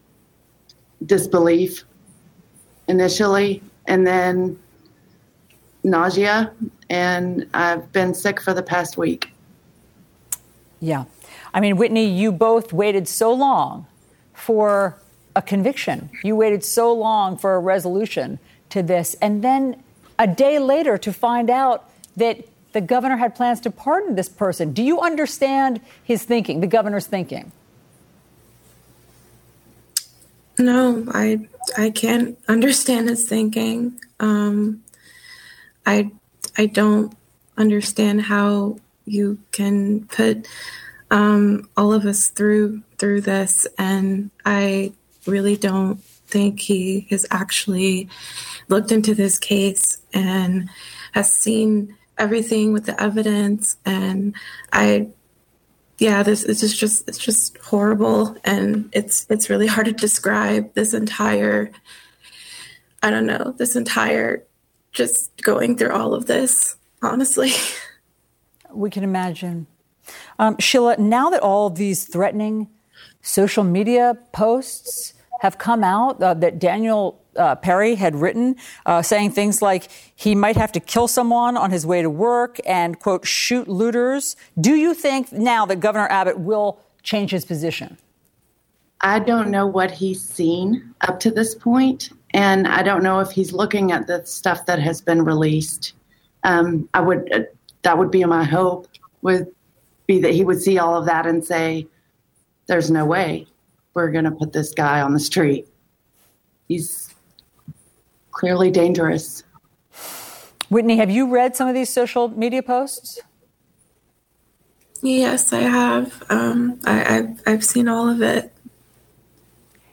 Disbelief initially, and then nausea. And I've been sick for the past week. Yeah. I mean, Whitney, you both waited so long for a conviction. You waited so long for a resolution to this. And then a day later to find out that the governor had plans to pardon this person. Do you understand his thinking, the governor's thinking? No, I I can't understand his thinking. Um, I I don't understand how you can put um, all of us through through this, and I really don't think he has actually looked into this case and has seen everything with the evidence. And I, yeah, this, is just it's just horrible, and it's it's really hard to describe this entire. I don't know this entire just going through all of this, honestly. We can imagine. Um, Sheila, now that all of these threatening social media posts have come out uh, that Daniel uh, Perry had written, uh, saying things like he might have to kill someone on his way to work and, quote, shoot looters. Do you think now that Governor Abbott will change his position? I don't know what he's seen up to this point, and I don't know if he's looking at the stuff that has been released. Um, I would uh, that would be my hope would be that he would see all of that and say, "There's no way we're going to put this guy on the street. He's clearly dangerous." Whitney, have you read some of these social media posts? Yes, I have. Um, I, have I've seen all of it.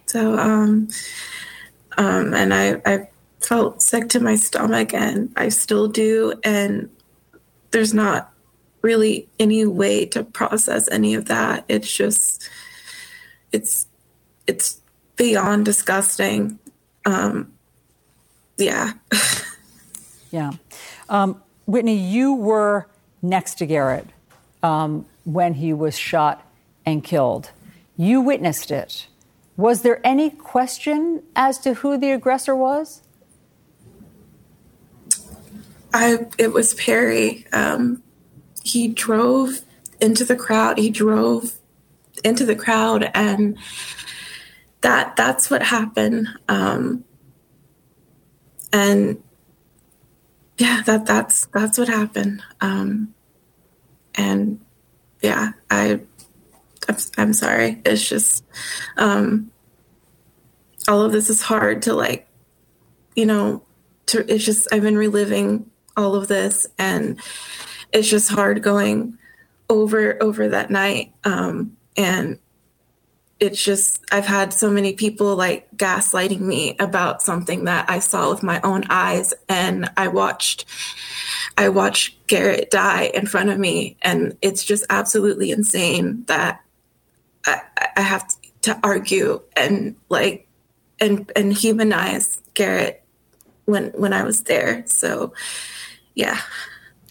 So, um, um, and I, I felt sick to my stomach, and I still do. And there's not really any way to process any of that. It's just, it's, it's beyond disgusting. Um, yeah. yeah. Um, Whitney, you were next to Garrett um, when he was shot and killed. You witnessed it. Was there any question as to who the aggressor was? I it was Perry. Um, he drove into the crowd. He drove into the crowd, and that that's what happened. Um, and yeah, that that's that's what happened. Um, and yeah, I I'm, I'm sorry. It's just um, all of this is hard to like, you know, to it's just I've been reliving all of this, and it's just hard going over over that night. Um, and it's just I've had so many people like gaslighting me about something that I saw with my own eyes and I watched I watched Garrett die in front of me and it's just absolutely insane that I, I have to argue and like and and humanize Garrett when when I was there. So yeah.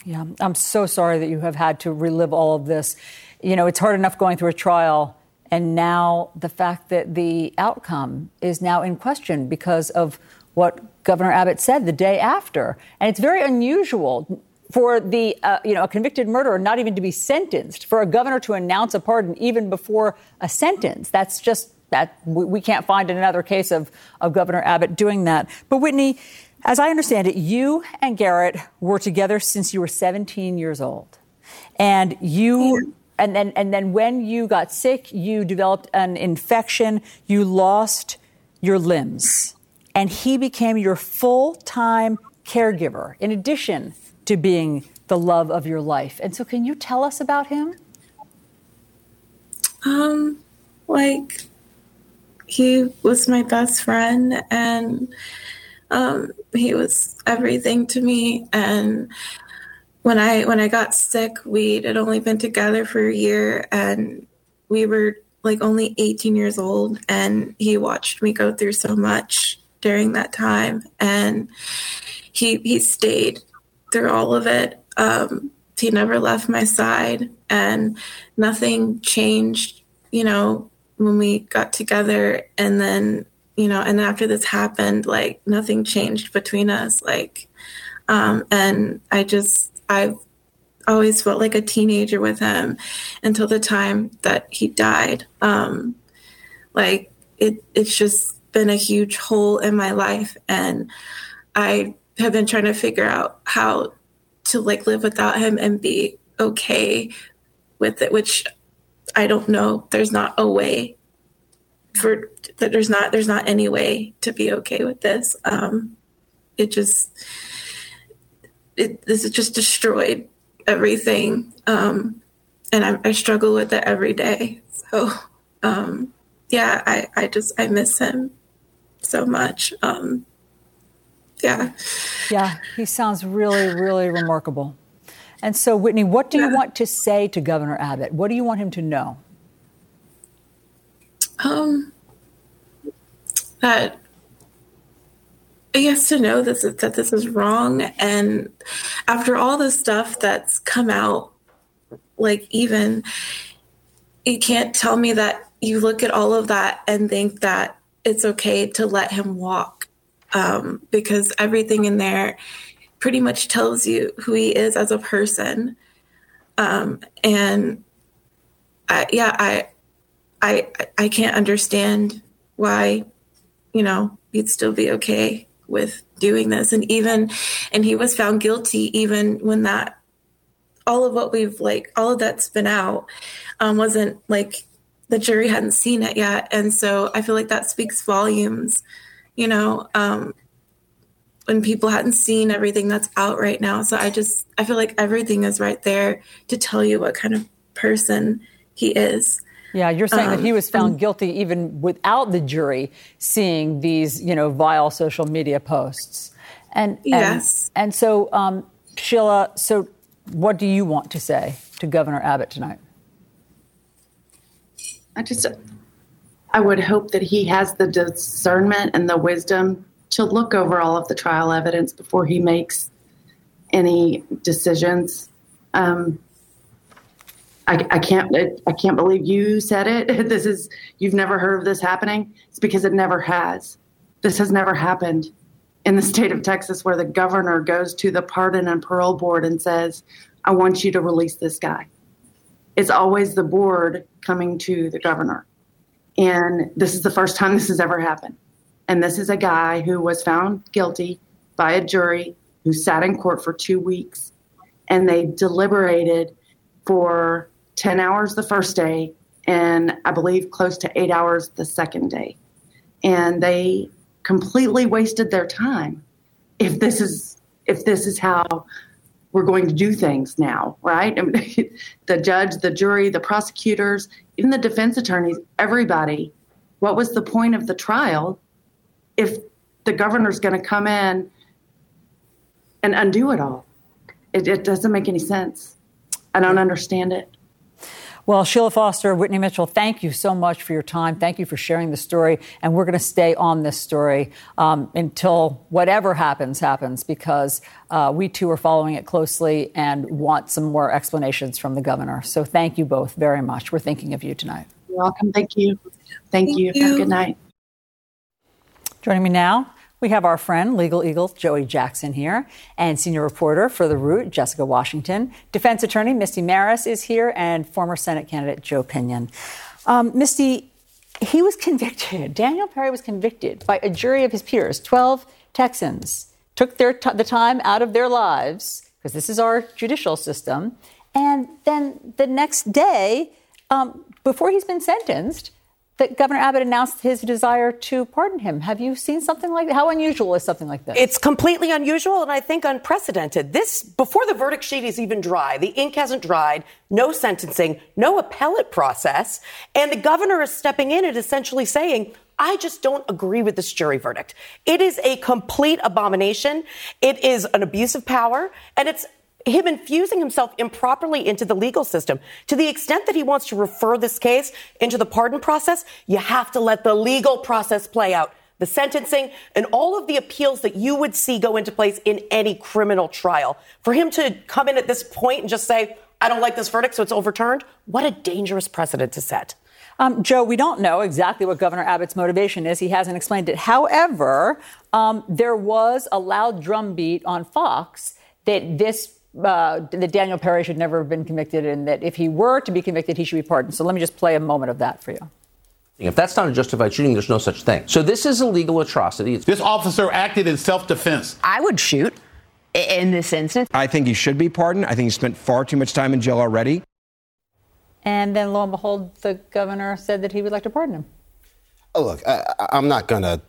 Yeah, I'm so sorry that you have had to relive all of this. You know, it's hard enough going through a trial and now the fact that the outcome is now in question because of what Governor Abbott said the day after. And it's very unusual for the uh, you know a convicted murderer not even to be sentenced for a governor to announce a pardon even before a sentence that's just that we, can't find another case of, of governor abbott doing that but whitney as i understand it you and garrett were together since you were 17 years old and you and then and then when you got sick, you developed an infection, you lost your limbs, and he became your full-time caregiver in addition to being the love of your life. And so can you tell us about him? Um like he was my best friend and um he was everything to me and when I when I got sick, we had only been together for a year, and we were like only 18 years old, and he watched me go through so much during that time, and he he stayed through all of it. Um, he never left my side, and nothing changed. You know, when we got together, and then you know, and after this happened, like nothing changed between us. Like, um, and I just I've always felt like a teenager with him until the time that he died. Um, like it, it's just been a huge hole in my life, and I have been trying to figure out how to like live without him and be okay with it. Which I don't know. There's not a way for that. There's not. There's not any way to be okay with this. Um, it just it, this has just destroyed everything. Um, and I, I, struggle with it every day. So, um, yeah, I, I just, I miss him so much. Um, yeah. Yeah, he sounds really, really remarkable. And so, Whitney, what do you want to say to Governor Abbott? What do you want him to know? Um, that he has to know this that this is wrong and after all the stuff that's come out like even you can't tell me that you look at all of that and think that it's okay to let him walk um, because everything in there pretty much tells you who he is as a person. Um, and I, yeah i i i can't understand why you know he'd still be okay with doing this. And even and he was found guilty even when that all of what we've like all of that's been out um, wasn't like the jury hadn't seen it yet. And so i feel like that speaks volumes you know um, when people hadn't seen everything that's out right now. So i just i feel like everything is right there to tell you what kind of person he is yeah, you're saying um, that he was found um, guilty even without the jury seeing these, you know, vile social media posts. And yes, and, and so um, Sheila, so what do you want to say to Governor Abbott tonight? I just, I would hope that he has the discernment and the wisdom to look over all of the trial evidence before he makes any decisions. Um, I, I can't I can't believe you said it. This is you've never heard of this happening. It's because it never has. This has never happened in the state of Texas where the governor goes to the pardon and parole board and says, "I want you to release this guy." It's always the board coming to the governor. And this is the first time this has ever happened. And this is a guy who was found guilty by a jury who sat in court for 2 weeks and they deliberated for 10 hours the first day and I believe close to eight hours the second day. And they completely wasted their time if this is if this is how we're going to do things now, right? I mean, the judge, the jury, the prosecutors, even the defense attorneys, everybody. What was the point of the trial if the governor's going to come in and undo it all? It, it doesn't make any sense. I don't understand it. Well, Sheila Foster, Whitney Mitchell, thank you so much for your time. Thank you for sharing the story. And we're going to stay on this story um, until whatever happens, happens, because uh, we too are following it closely and want some more explanations from the governor. So thank you both very much. We're thinking of you tonight. You're welcome. Thank you. Thank, thank you. you. Have a good night. Joining me now, we have our friend, legal eagle Joey Jackson here, and senior reporter for The Root, Jessica Washington. Defense attorney Misty Marris is here, and former Senate candidate Joe Pinion. Um, Misty, he was convicted. Daniel Perry was convicted by a jury of his peers. 12 Texans took their t- the time out of their lives, because this is our judicial system. And then the next day, um, before he's been sentenced, that Governor Abbott announced his desire to pardon him. Have you seen something like that? How unusual is something like this? It's completely unusual and I think unprecedented. This, before the verdict sheet is even dry, the ink hasn't dried, no sentencing, no appellate process, and the governor is stepping in and essentially saying, I just don't agree with this jury verdict. It is a complete abomination. It is an abuse of power, and it's him infusing himself improperly into the legal system. To the extent that he wants to refer this case into the pardon process, you have to let the legal process play out. The sentencing and all of the appeals that you would see go into place in any criminal trial. For him to come in at this point and just say, I don't like this verdict, so it's overturned, what a dangerous precedent to set. Um, Joe, we don't know exactly what Governor Abbott's motivation is. He hasn't explained it. However, um, there was a loud drumbeat on Fox that this uh, that Daniel Perry should never have been convicted and that if he were to be convicted, he should be pardoned. So let me just play a moment of that for you. If that's not a justified shooting, there's no such thing. So this is a legal atrocity. This officer acted in self defense. I would shoot in this instance. I think he should be pardoned. I think he spent far too much time in jail already. And then lo and behold, the governor said that he would like to pardon him. Oh, look, I, I'm not going to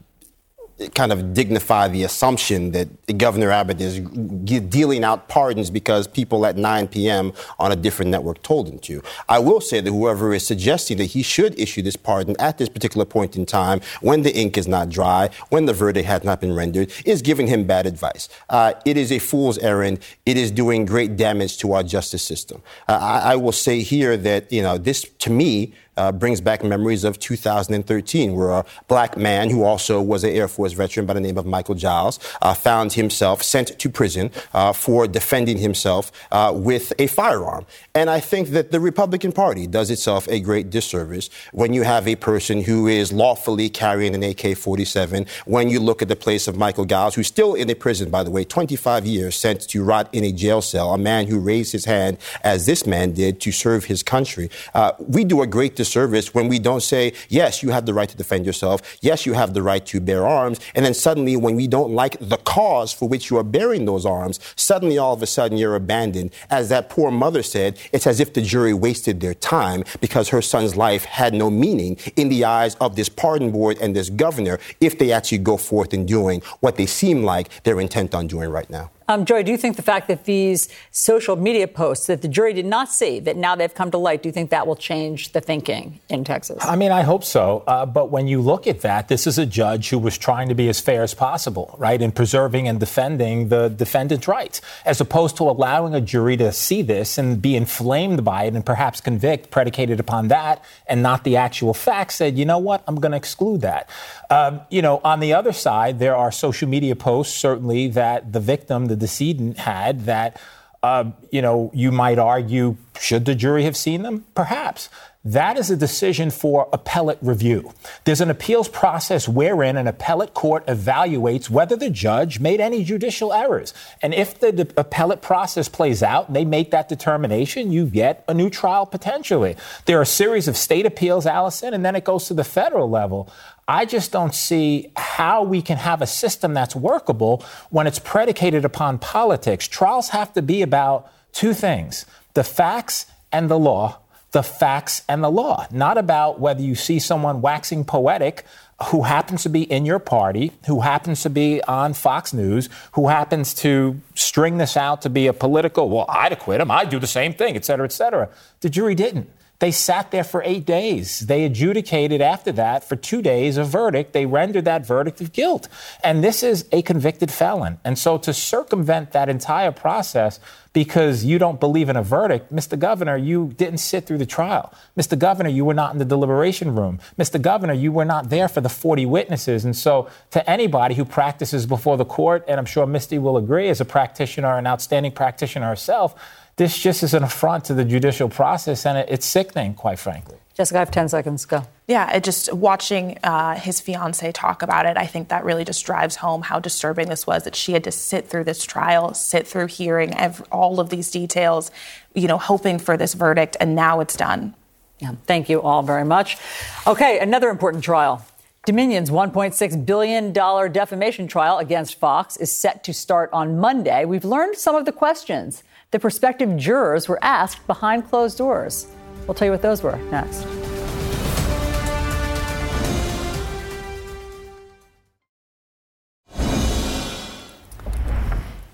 kind of dignify the assumption that Governor Abbott is dealing out pardons because people at 9 p.m. on a different network told him to. I will say that whoever is suggesting that he should issue this pardon at this particular point in time, when the ink is not dry, when the verdict has not been rendered, is giving him bad advice. Uh, it is a fool's errand. It is doing great damage to our justice system. Uh, I, I will say here that, you know, this, to me, uh, brings back memories of 2013, where a black man who also was an Air Force veteran by the name of Michael Giles uh, found himself sent to prison uh, for defending himself uh, with a firearm. And I think that the Republican Party does itself a great disservice when you have a person who is lawfully carrying an AK 47. When you look at the place of Michael Giles, who's still in a prison, by the way, 25 years sent to rot in a jail cell, a man who raised his hand, as this man did, to serve his country. Uh, we do a great disservice service when we don't say, yes, you have the right to defend yourself. Yes, you have the right to bear arms. And then suddenly, when we don't like the cause for which you are bearing those arms, suddenly all of a sudden you're abandoned. As that poor mother said, it's as if the jury wasted their time because her son's life had no meaning in the eyes of this pardon board and this governor if they actually go forth in doing what they seem like they're intent on doing right now. Um, Joy, do you think the fact that these social media posts that the jury did not see, that now they've come to light, do you think that will change the thinking in Texas? I mean, I hope so. Uh, but when you look at that, this is a judge who was trying to be as fair as possible, right, in preserving and defending the defendant's rights, as opposed to allowing a jury to see this and be inflamed by it and perhaps convict predicated upon that and not the actual facts. Said, you know what, I'm going to exclude that. Um, you know, on the other side, there are social media posts, certainly, that the victim, the decedent, had that, uh, you know, you might argue, should the jury have seen them? Perhaps. That is a decision for appellate review. There's an appeals process wherein an appellate court evaluates whether the judge made any judicial errors. And if the de- appellate process plays out and they make that determination, you get a new trial potentially. There are a series of state appeals, Alisyn, and then it goes to the federal level. I just don't see how we can have a system that's workable when it's predicated upon politics. Trials have to be about two things the facts and the law the facts and the law, not about whether you see someone waxing poetic who happens to be in your party, who happens to be on Fox News, who happens to string this out to be a political, well, I'd acquit him, I'd do the same thing, et cetera, et cetera. The jury didn't. They sat there for eight days. They adjudicated after that for two days a verdict. They rendered that verdict of guilt. And this is a convicted felon. And so to circumvent that entire process because you don't believe in a verdict, Mr. Governor, you didn't sit through the trial. Mr. Governor, you were not in the deliberation room. Mr. Governor, you were not there for the 40 witnesses. And so to anybody who practices before the court, and I'm sure Misty will agree as a practitioner, an outstanding practitioner herself, this just is an affront to the judicial process, and it's sickening, quite frankly. Jessica, I have 10 seconds. Go. Yeah, it just watching uh, his fiance talk about it, I think that really just drives home how disturbing this was that she had to sit through this trial, sit through hearing every, all of these details, you know, hoping for this verdict, and now it's done. Yeah, thank you all very much. Okay, another important trial. Dominion's $1.6 billion defamation trial against Fox is set to start on Monday. We've learned some of the questions the prospective jurors were asked behind closed doors. We'll tell you what those were next.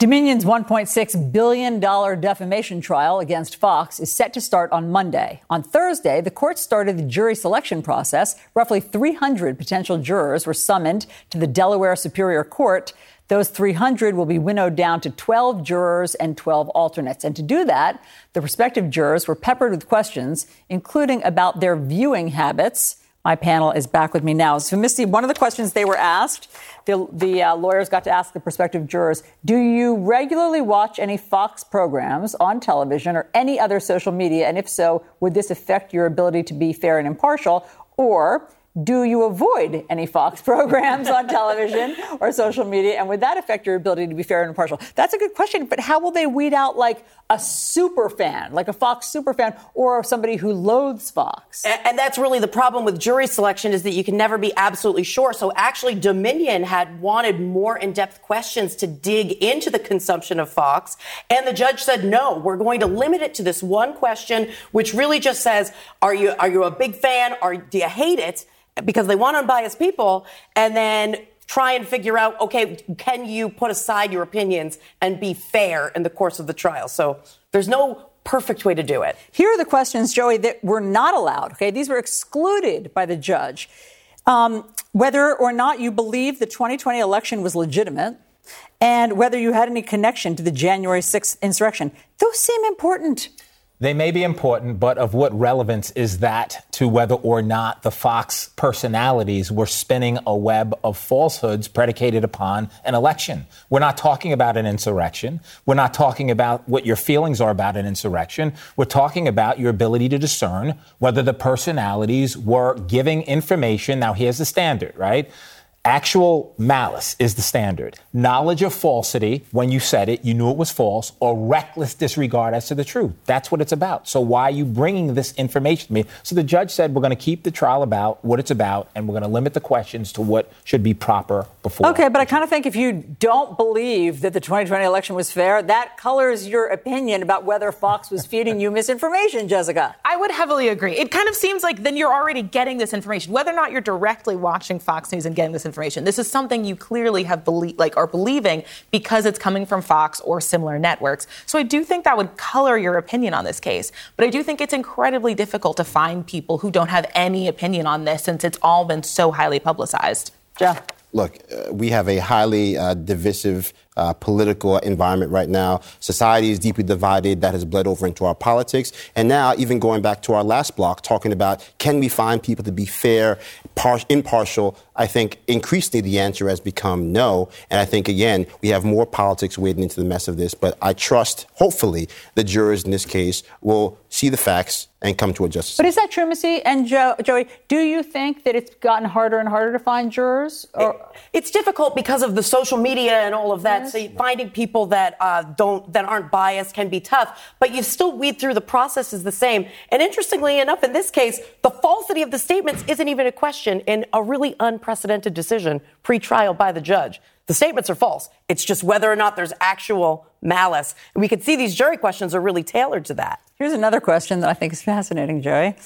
Dominion's $1.6 billion defamation trial against Fox is set to start on Monday. On Thursday, the court started the jury selection process. Roughly 300 potential jurors were summoned to the Delaware Superior Court those 300 will be winnowed down to 12 jurors and 12 alternates. And to do that, the prospective jurors were peppered with questions, including about their viewing habits. My panel is back with me now. So, Misty, one of the questions they were asked, the, the uh, lawyers got to ask the prospective jurors, do you regularly watch any Fox programs on television or any other social media? And if so, would this affect your ability to be fair and impartial? Or do you avoid any Fox programs on television or social media? And would that affect your ability to be fair and impartial? That's a good question, but how will they weed out like a super fan, like a Fox super fan, or somebody who loathes Fox? And, that's really the problem with jury selection is that you can never be absolutely sure. So actually, Dominion had wanted more in-depth questions to dig into the consumption of Fox, and the judge said no. We're going to limit it to this one question, which really just says, "Are you are you a big fan, or do you hate it?" Because they want unbiased people and then try and figure out okay can you put aside your opinions and be fair in the course of the trial? So there's no perfect way to do it. Here are the questions joey that were not allowed okay? These were excluded by the judge. Um, whether or not you believe the 2020 election was legitimate and whether you had any connection to the january 6th insurrection. Those seem important they may be important, but of what relevance is that to whether or not the Fox personalities were spinning a web of falsehoods predicated upon an election? We're not talking about an insurrection. We're not talking about what your feelings are about an insurrection. We're talking about your ability to discern whether the personalities were giving information. Now, here's the standard, right? Actual malice is the standard. Knowledge of falsity, when you said it, you knew it was false, or reckless disregard as to the truth. That's what it's about. So why are you bringing this information to me? So the judge said we're going to keep the trial about what it's about, and we're going to limit the questions to what should be proper before. Okay, but I kind of think if you don't believe that the 2020 election was fair, that colors your opinion about whether Fox was feeding you misinformation, Jessica. I would heavily agree. It kind of seems like then you're already getting this information, whether or not you're directly watching Fox News and getting this information information. This is something you clearly have believe, like are believing because it's coming from Fox or similar networks. So I do think that would color your opinion on this case. But I do think it's incredibly difficult to find people who don't have any opinion on this since it's all been so highly publicized. Jeff. Look, uh, we have a highly uh, divisive uh, political environment right now. Society is deeply divided. That has bled over into our politics. And now, even going back to our last block, talking about can we find people to be fair, par- impartial? I think increasingly the answer has become no. And I think, again, we have more politics wading into the mess of this. But I trust, hopefully, the jurors in this case will see the facts and come to a justice. But is that true, Missy and jo- Joey? Do you think that it's gotten harder and harder to find jurors? Or- it's difficult because of the social media and all of that that so finding people that uh, don't that aren't biased can be tough, but you still weed through the process is the same. And interestingly enough, in this case, the falsity of the statements isn't even a question in a really unprecedented decision pre-trial by the judge. The statements are false. It's just whether or not there's actual malice. And we can see these jury questions are really tailored to that. Here's another question that I think is fascinating, Joey.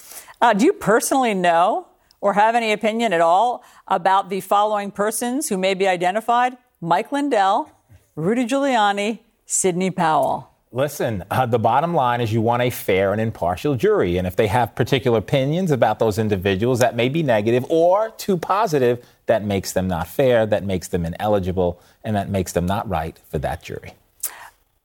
Uh, do you personally know or have any opinion at all about the following persons who may be identified? Mike Lindell, Rudy Giuliani, Sidney Powell. Listen, uh, the bottom line is you want a fair and impartial jury. And if they have particular opinions about those individuals that may be negative or too positive, that makes them not fair, that makes them ineligible, and that makes them not right for that jury.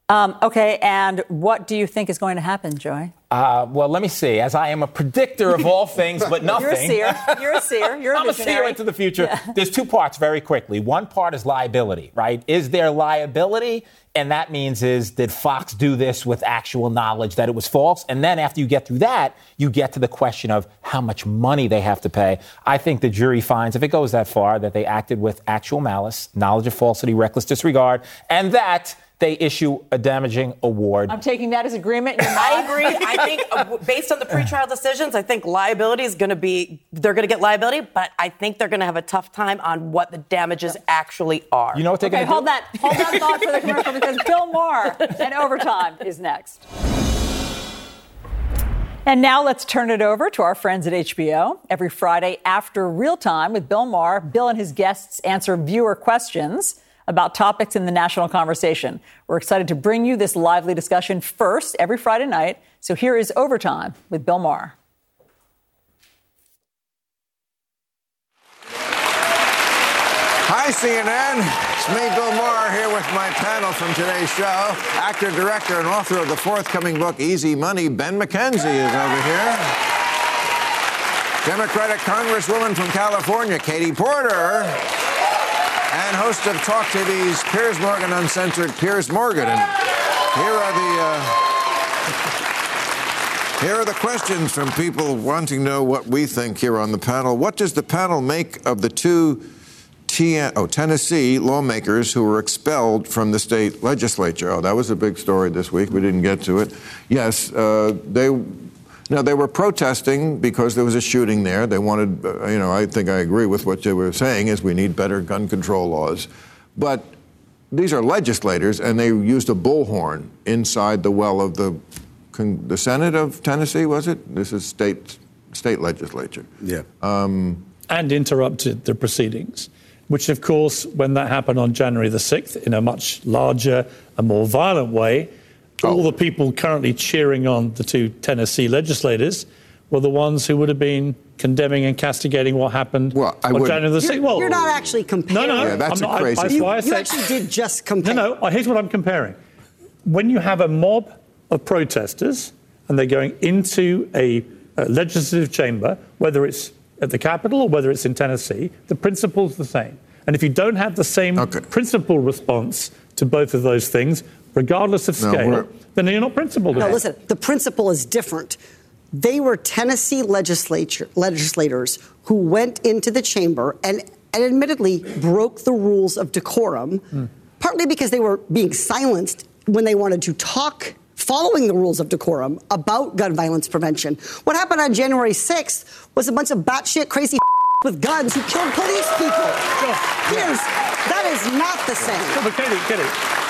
Um, okay, and what do you think is going to happen, Joy? Uh, well, let me see. As I am a predictor of all things, but nothing. You're a seer. You're a seer. You're a I'm visionary. a seer into the future. Yeah. There's two parts very quickly. One part is liability, right? Is there liability? And that means is did Fox do this with actual knowledge that it was false? And then after you get through that, you get to the question of how much money they have to pay. I think the jury finds, if it goes that far, that they acted with actual malice, knowledge of falsity, reckless disregard, and that they issue a damaging award. I'm taking that as agreement. You're I agree. I think uh, based on the pretrial decisions, I think liability is going to be they're going to get liability, but I think they're going to have a tough time on what the damages actually are. You know what they're Okay, going to do? hold that, hold that thought for the commercial because Bill Maher and overtime is next. And now let's turn it over to our friends at HBO. Every Friday after Real Time with Bill Maher, Bill and his guests answer viewer questions about topics in the national conversation. We're excited to bring you this lively discussion first every Friday night. So here is Overtime with Bill Maher. Hi, CNN. It's me, Bill Maher, here with my panel from today's show. Actor, director, and author of the forthcoming book, Easy Money, Ben McKenzie, is over here. Democratic Congresswoman from California, Katie Porter. And host of Talk TV's Piers Morgan Uncensored, Piers Morgan. And here are the. Uh, here are the questions from people wanting to know what we think here on the panel. What does the panel make of the two oh, Tennessee lawmakers who were expelled from the state legislature? Oh, that was a big story this week. We didn't get to it. Yes, uh, they. Now they were protesting because there was a shooting there. They wanted, uh, you know, I think I agree with what they were saying is we need better gun control laws, but these are legislators, and they used a bullhorn inside the well of the con- the Senate of Tennessee. Was it? This is state state legislature. Yeah. Um, and interrupted the proceedings, which, of course, when that happened on January the 6th, in a much larger and more violent way, all the people currently cheering on the two Tennessee legislators were the ones who would have been condemning and castigating what happened on wouldn't- January the 6th. You're, Well, you're not actually comparing. no, no, Yeah, that's I'm a not, I- crazy- You, why I you actually did just compare. no, no. Here's what I'm comparing. When you have a mob of protesters and they're going into a, a legislative chamber, whether it's at the Capitol or whether it's in Tennessee, the principle's the same. And if you don't have the same principle response to both of those things, regardless of scale, we're- then you're not principled. No, listen, the principle is different. They were Tennessee legislature, legislators who went into the chamber and, and admittedly broke the rules of decorum, hmm. partly because they were being silenced when they wanted to talk following the rules of decorum about gun violence prevention. What happened on January 6th was a bunch of batshit crazy with guns who killed police people. Piers, that is not the same. No, but Katie, Katie,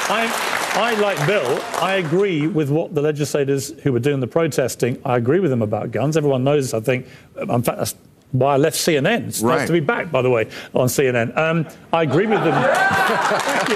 I, I, like Bill, I agree with what the legislators who were doing the protesting, I agree with them about guns. Everyone knows, I think, in fact, that's why I left CNN. It's nice to be back, by the way, on CNN. Um, I agree with them. Thank you.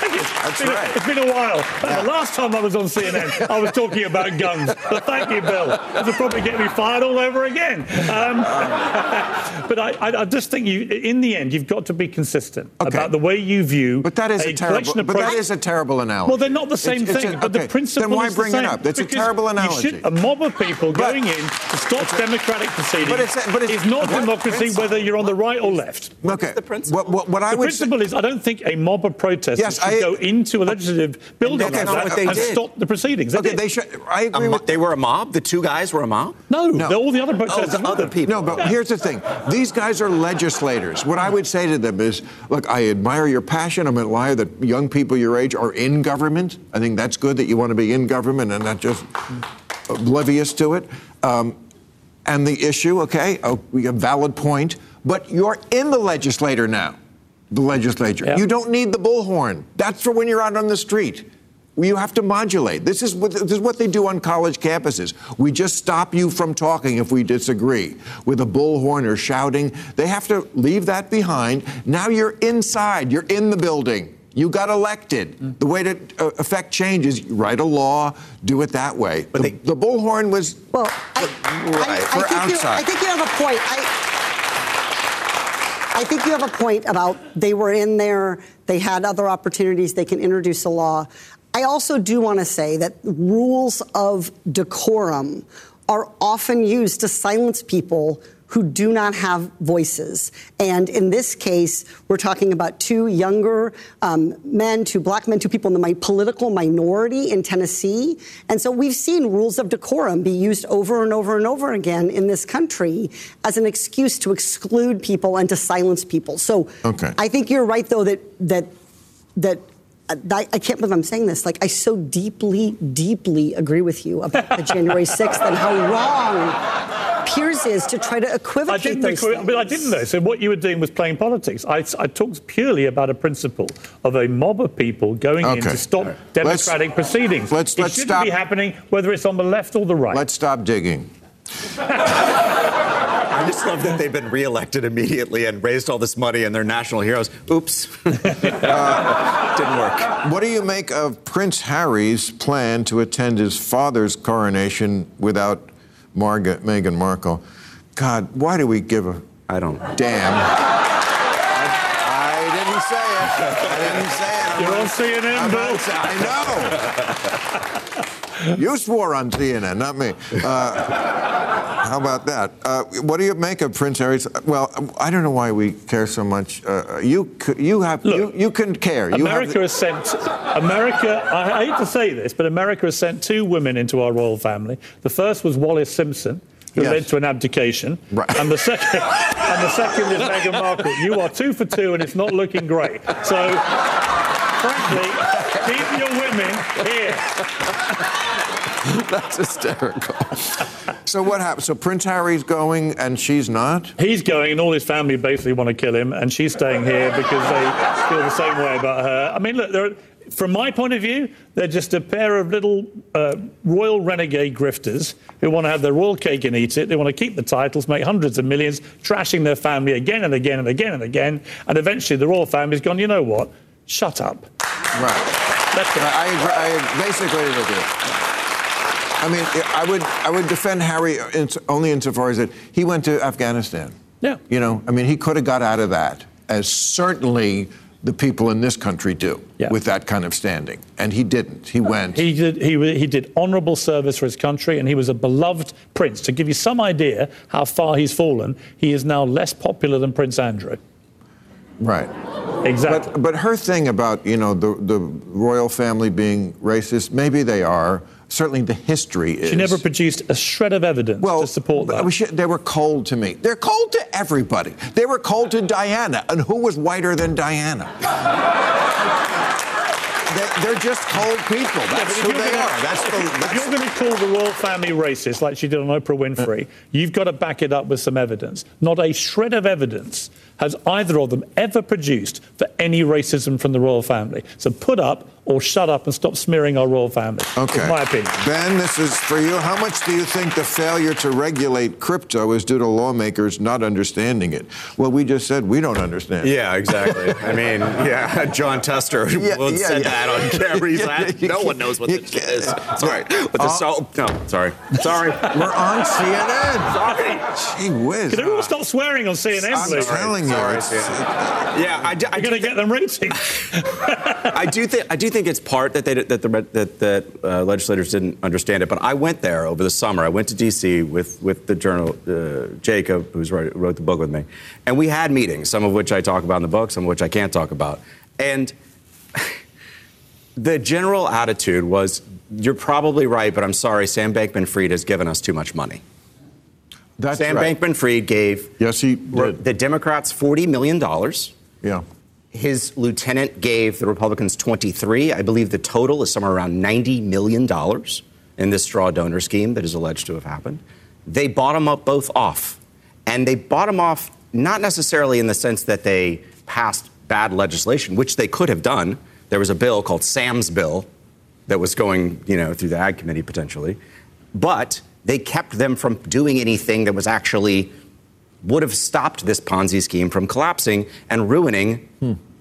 Thank you. That's it's been, right. It's been a while. The last time I was on CNN, I was talking about guns. But thank you, Bill. This will probably get me fired all over again. Um, but I, I, I just think you, in the end, you've got to be consistent about the way you view. But that is a, a, terrible. collection But that pro- is a terrible analogy. well, they're not the same It's- it's thing, a- but the okay, principle Then why is the bring same. it up? It's a Because terrible you analogy. should- a mob of people going in to stop democratic proceedings But it's- but it's- is not what democracy principle? whether you're on the right or left. Okay. What, what, what I the would principle is, I don't think a mob of protesters Yes, should I- go go into a legislative building that's like that what they and did. stop the proceedings. They Okay, did. they should. I agree with. They were a mob. The two guys were a mob. No, all the other Oh, protesters. the other people. No, but here's the thing. These guys are legislators. What I would say to them is, look, I admire your passion. I'm admire that young people your age are in government. I think that's good that you want to be in government and not just oblivious to it. Um, and the issue, okay, oh, we have valid point, but you're in the legislature now, the legislature. You don't need the bullhorn. That's for when you're out on the street. You have to modulate. This is what this is what they do on college campuses. We just stop you from talking if we disagree with a bullhorn or shouting. They have to leave that behind. Now you're inside. You're in the building. You got elected. The way to uh, affect change is write a law, do it that way. the, the bullhorn was well, right I, for think you. I think you have a point. I, think you have a point about they were in there, they had other opportunities, they can introduce a law. I also do want to say that rules of decorum are often used to silence people who do not have voices. And in this case, we're talking about two younger um, men, two black men, two people in the political minority in Tennessee. And so we've seen rules of decorum be used over and over and over again in this country as an excuse to exclude people and to silence people. So Okay. I think you're right, though, that that that. I I can't believe I'm saying this. Like, I so deeply, deeply agree with you about the January 6th and how wrong Piers is to try to equivocate I equivocate didn't, those agree, things. but I didn't though. So what you were doing was playing politics. I, I talked purely about a principle of a mob of people going in to stop democratic proceedings. let's- it let's shouldn't stop. be happening whether it's on the left or the right. Let's stop digging. I just love that they've been reelected immediately and raised all this money and they're national heroes. Oops. Uh, didn't work. What do you make of Prince Harry's plan to attend his father's coronation without Marga- Meghan Markle? God, why do we give a I don't damn? I, I didn't say it. I didn't say it. I'm You're on not- CNN, I'm Bill. I know. You swore on CNN, not me. Uh, how about that? Uh, what do you make of Prince Harry's? Well, I don't know why we care so much. Uh, you you have you, you can care. You have America has sent America. I hate to say this, but America has sent two women into our royal family. The first was Wallis Simpson, who Yes. led to an abdication, Right. and the second, and the second is Meghan Markle. You are two for two, and it's not looking great. So, frankly, keep your here. That's hysterical. so what happens? So Prince Harry's going and she's not? He's going, and all his family basically want to kill him, and she's staying here because they feel the same way about her. I mean, look, they're, from my point of view, they're just a pair of little uh, royal renegade grifters who want to have their royal cake and eat it. They want to keep the titles, make hundreds of millions, trashing their family again and again and again and again, and eventually the royal family's gone. You know what? Shut up. Right. That's. I, agree, I basically agree with you. I mean, I would I would defend Harry in, only insofar as that he went to Afghanistan. Yeah. You know, I mean, he could have got out of that, as certainly the people in this country do with that kind of standing, and he didn't. He went. He did, he, he did honourable service for his country, and he was a beloved prince. To give you some idea how far he's fallen, he is now less popular than Prince Andrew. Right. Exactly. But, but her thing about, you know, the, the royal family being racist, maybe they are. Certainly the history is. She never produced a shred of evidence to support that. They were cold to me. They're cold to everybody. They were cold to Diana. And who was whiter than Diana? They- They're just cold people. That's If who they gonna- are. That's the. If you're going to call the royal family racist like she did on Oprah Winfrey, you've got to back it up with some evidence. Not a shred of evidence has either of them ever produced for any racism from the royal family. So put up or shut up and stop smearing our royal family. Okay. In my opinion. Ben, this is for you. How much do you think the failure to regulate crypto is due to lawmakers not understanding it? Well, we just said we don't understand. Yeah, exactly. I mean, yeah, Jon Tester Yeah, once yeah, said yeah. that on camera. He's Yeah, like, no one knows what you this is. Sorry. Yeah. But the Uh, so, no, sorry. Sorry. We're on CNN. Sorry. Gee whiz. Can everyone stop swearing on CNN, I'm please? telling you. Sorry, Yeah, I, do- I You're going to get them ratings. I do think I do think it's part that they that the that that uh, legislators didn't understand it. But I went there over the summer. I went to D.C. with with the journal uh, Jacob, who wrote, wrote the book with me, and we had meetings, some of which I talk about in the book, some of which I can't talk about, and. the general attitude was you're probably right, but I'm sorry, Sam Bankman Fried has given us too much money. That's Sam right. Bankman Fried gave yes, he did. the Democrats $40 million. Yeah. His lieutenant gave the Republicans 23. I believe the total is somewhere around $90 million in this straw donor scheme that is alleged to have happened. They bottom up both off. And they bottom off not necessarily in the sense that they passed bad legislation, which they could have done. There was a bill called Sam's bill that was going, you know, through the Ag Committee potentially. But they kept them from doing anything that was actually would have stopped this Ponzi scheme from collapsing and ruining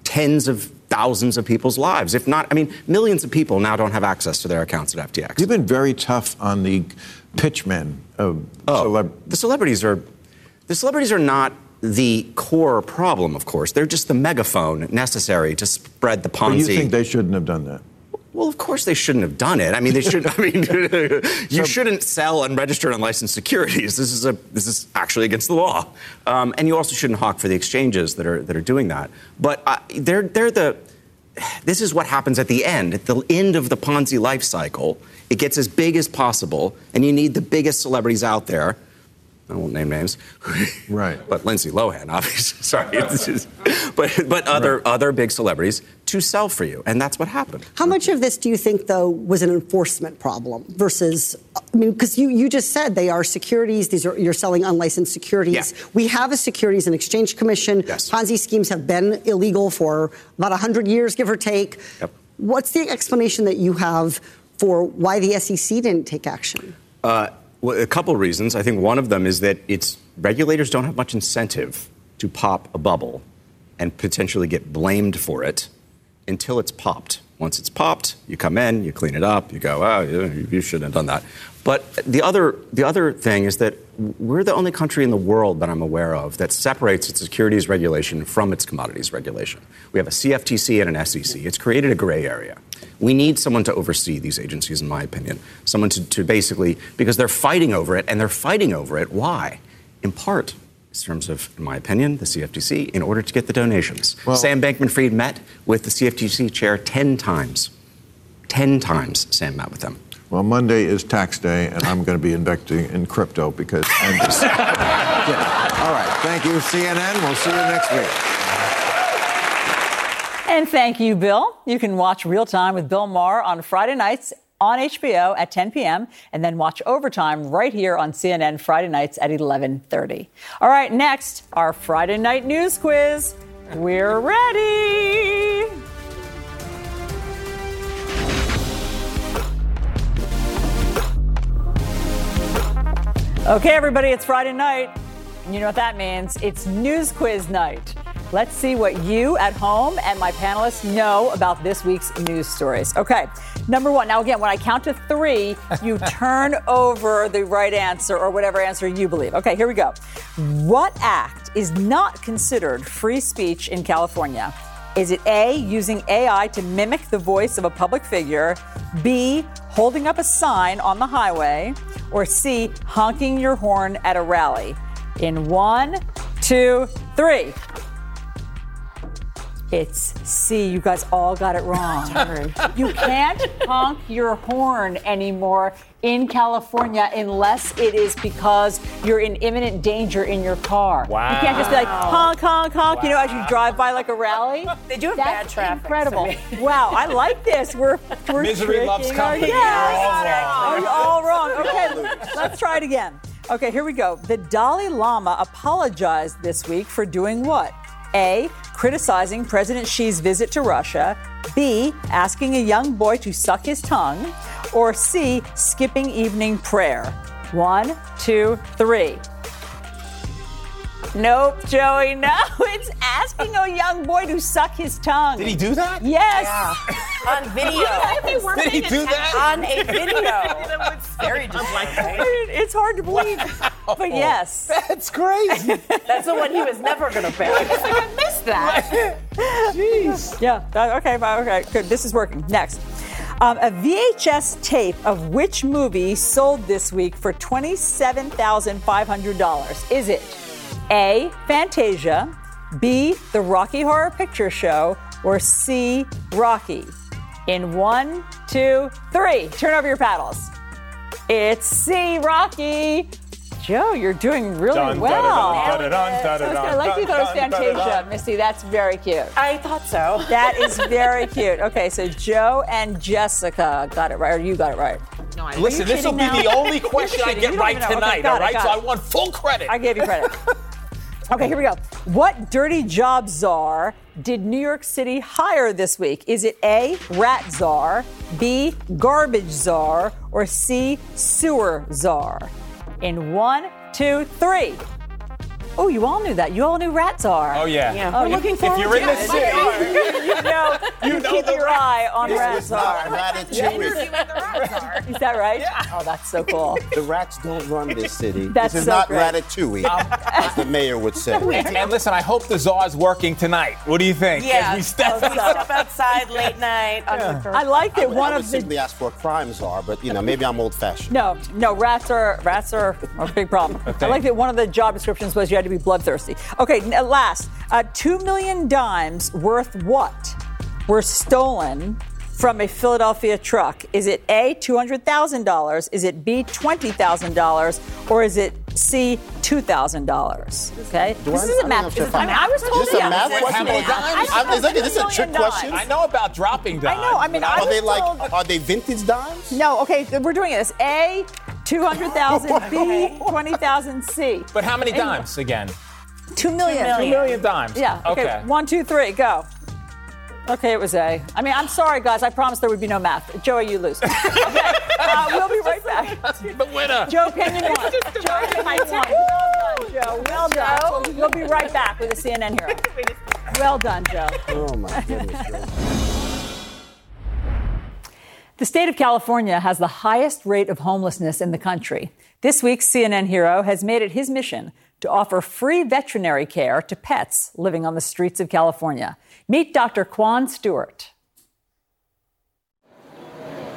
tens of thousands of people's lives. If not, I mean, millions of people now don't have access to their accounts at FTX. You've been very tough on the pitchmen of Oh, celeb- the celebrities are the celebrities are not the core problem, of course. They're just the megaphone necessary to spread the But Ponzi. you think they shouldn't have done that? Well, of course they shouldn't have done it. I mean, they should. I mean, you shouldn't sell unregistered, unlicensed securities. This is a this is actually against the law, um, and you also shouldn't hawk for the exchanges that are that are doing that. But uh, they're they're the. This is what happens at the end. At the end of the Ponzi life cycle, it gets as big as possible, and you need the biggest celebrities out there. I won't name names. Right. But Lindsay Lohan, obviously. Sorry. It's just- but but other other big celebrities to sell for you, and that's what happened. How much of this do you think, though, was an enforcement problem versus, I mean, because you, you just said they are securities, these are, you're selling unlicensed securities. We have a Securities and Exchange Commission. Yes. Ponzi schemes have been illegal for about 100 years, give or take. Yep. What's the explanation that you have for why the SEC didn't take action? Uh, well, a couple reasons. I think one of them is that it's regulators don't have much incentive to pop a bubble and potentially get blamed for it until it's popped. Once it's popped, you come in, you clean it up, you go, oh, you shouldn't have done that. But the other, the other thing is that we're the only country in the world that I'm aware of that separates its securities regulation from its commodities regulation. We have a CFTC and an SEC. It's created a gray area. We need someone to oversee these agencies, in my opinion. Someone to, to basically, because they're fighting over it, and they're fighting over it. Why? In part, in terms of, in my opinion, the CFTC, in order to get the donations. Sam Bankman Fried met with the CFTC chair 10 times. 10 times Sam met with them. Well, Monday is tax day, and I'm going to be investing in crypto because I'm just. Yeah. All right. Thank you, CNN. We'll see you next week. And thank you, Bill. You can watch Real Time with Bill Maher on Friday nights on HBO at 10 p.m. and then watch Overtime right here on CNN Friday nights at 11:30. All right, next, our Friday night news quiz. We're ready. Okay, everybody, it's Friday night. You know what that means? It's news quiz night. Let's see what you at home and my panelists know about this week's news stories. Okay, number one. Now, again, when I count to three, you turn over the right answer or whatever answer you believe. Okay, here we go. What act is not considered free speech in California? Is it A, using AI to mimic the voice of a public figure? B, holding up a sign on the highway? Or C, honking your horn at a rally? In one, two, three. It's C. You guys all got it wrong. you can't honk your horn anymore in California unless it is because you're in imminent danger in your car. Wow. You can't just be like honk, honk, honk, you know, as you drive by like a rally. They do have That's bad traffic. Incredible. wow, I like this. We're, we're Misery loves company. Yes. You're all wrong. You're all wrong. Okay, let's try it again. Okay, here we go. The Dalai Lama apologized this week for doing what? A. Criticizing President Xi's visit to Russia. B. Asking a young boy to suck his tongue. Or C. Skipping evening prayer. One, two, three. Nope, Joey, no. It's asking a young boy to suck his tongue. Did he do that? Yes. On video. Did he do that? On a video. Very disappointing. It's hard to believe, but yes. That's crazy. That's the one he was never going to pick. I missed that. Jeez. Yeah. Okay. fine, Okay. Good. This is working. Next. Um, a VHS tape of which movie sold this week for $27,500? Is it A. Fantasia, B. The Rocky Horror Picture Show, or C. Rocky? In one, two, three. Turn over your paddles. It's C, Rocky. Joe, you're doing really Dun, well. dun, dun, dun, dun, dun, dun, I like you thought it was Fantasia, dun. Misty. That's very cute. I thought so. That is very cute. Okay, so Joe and Jessica got it right, or you got it right. No, I Listen, this will be the only question I get right tonight, all right? So I want full credit. I gave you credit. okay, here we go. What dirty job czar did New York City hire this week? Is it A, rat czar, B, garbage czar, or C, sewer czar? In one, two, three. Oh, you all knew that. You all knew rats are. Oh, yeah. Yeah, Oh, we're you- looking if forward you're in to the it. city- you, you know, you, You know keep the your rat- eye on This rat is ratatouille. Is that right? Yeah. Oh, that's so cool. The rats don't run this city. That's this is so not great. ratatouille, um, as the mayor would say. And listen, I hope the czar's working tonight. What do you think? Yeah, As we step we step outside late night. On the I like I that would, one I would of the simply ask for a crime czar, but you know, maybe I'm old-fashioned. No, no, rats are rats are a big problem. I like that one of the job descriptions was you had to be bloodthirsty. Okay, last, uh, two million dimes worth what were stolen from a Philadelphia truck? Is it A two hundred thousand dollars? Is it B twenty thousand dollars? Or is it C two thousand dollars? Okay, Do this I- is I a math. if This is, I mean, I was Is told this a math question? I Is that- know is that- is this a trick dimes. question? I know about dropping dimes. I know. I mean, I Are was they like? told- Are they vintage dimes? No, okay, we're doing this. A, 200,000. B, 20,000. C. But how many dimes again? Two million. Two million dimes. Yeah. Okay. Okay. One, two, three, go. Okay, it was A. I mean, I'm sorry, guys. I promised there would be no math. Joey, you lose. Okay. Uh, we'll be right back. The winner. Joe Kenyon won. Joe Kenyon won. Well done, Joe. Well done. We'll be right back with a CNN hero. Well done, Joe. Oh my goodness. The state of California has the highest rate of homelessness in the country. This week's CNN hero has made it his mission to offer free veterinary care to pets living on the streets of California. Meet Dr. Kwane Stewart.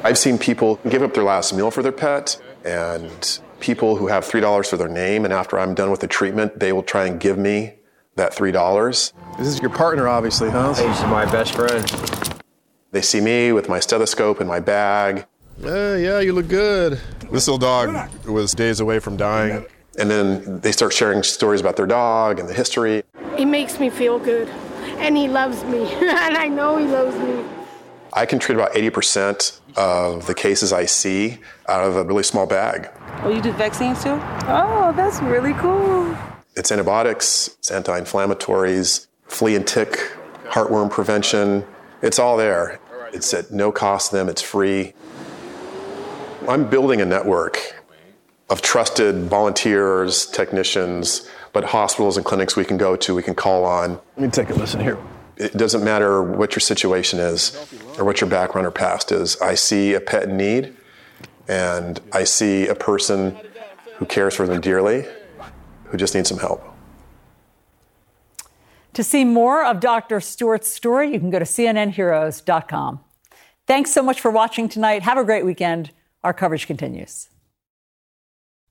I've seen people give up their last meal for their pet, and people who have $3 for their name, and after I'm done with the treatment, they will try and give me that $3. This is your partner, obviously, huh? He's my best friend. They see me with my stethoscope and my bag. Yeah, yeah, you look good. This little dog was days away from dying. And then they start sharing stories about their dog and the history. It makes me feel good. And he loves me. and I know he loves me. I can treat about 80% of the cases I see out of a really small bag. Oh, you do vaccines too? Oh, that's really cool. It's antibiotics, it's anti inflammatories, flea and tick, heartworm prevention. It's all there. It's at no cost to them, it's free. I'm building a network of trusted volunteers, technicians, but hospitals and clinics we can go to, we can call on. Let me take a listen here. It doesn't matter what your situation is or what your background or past is. I see a pet in need, and I see a person who cares for them dearly, who just needs some help. To see more of Dr. Stewart's story, you can go to cnnheroes.com. Thanks so much for watching tonight. Have a great weekend. Our coverage continues.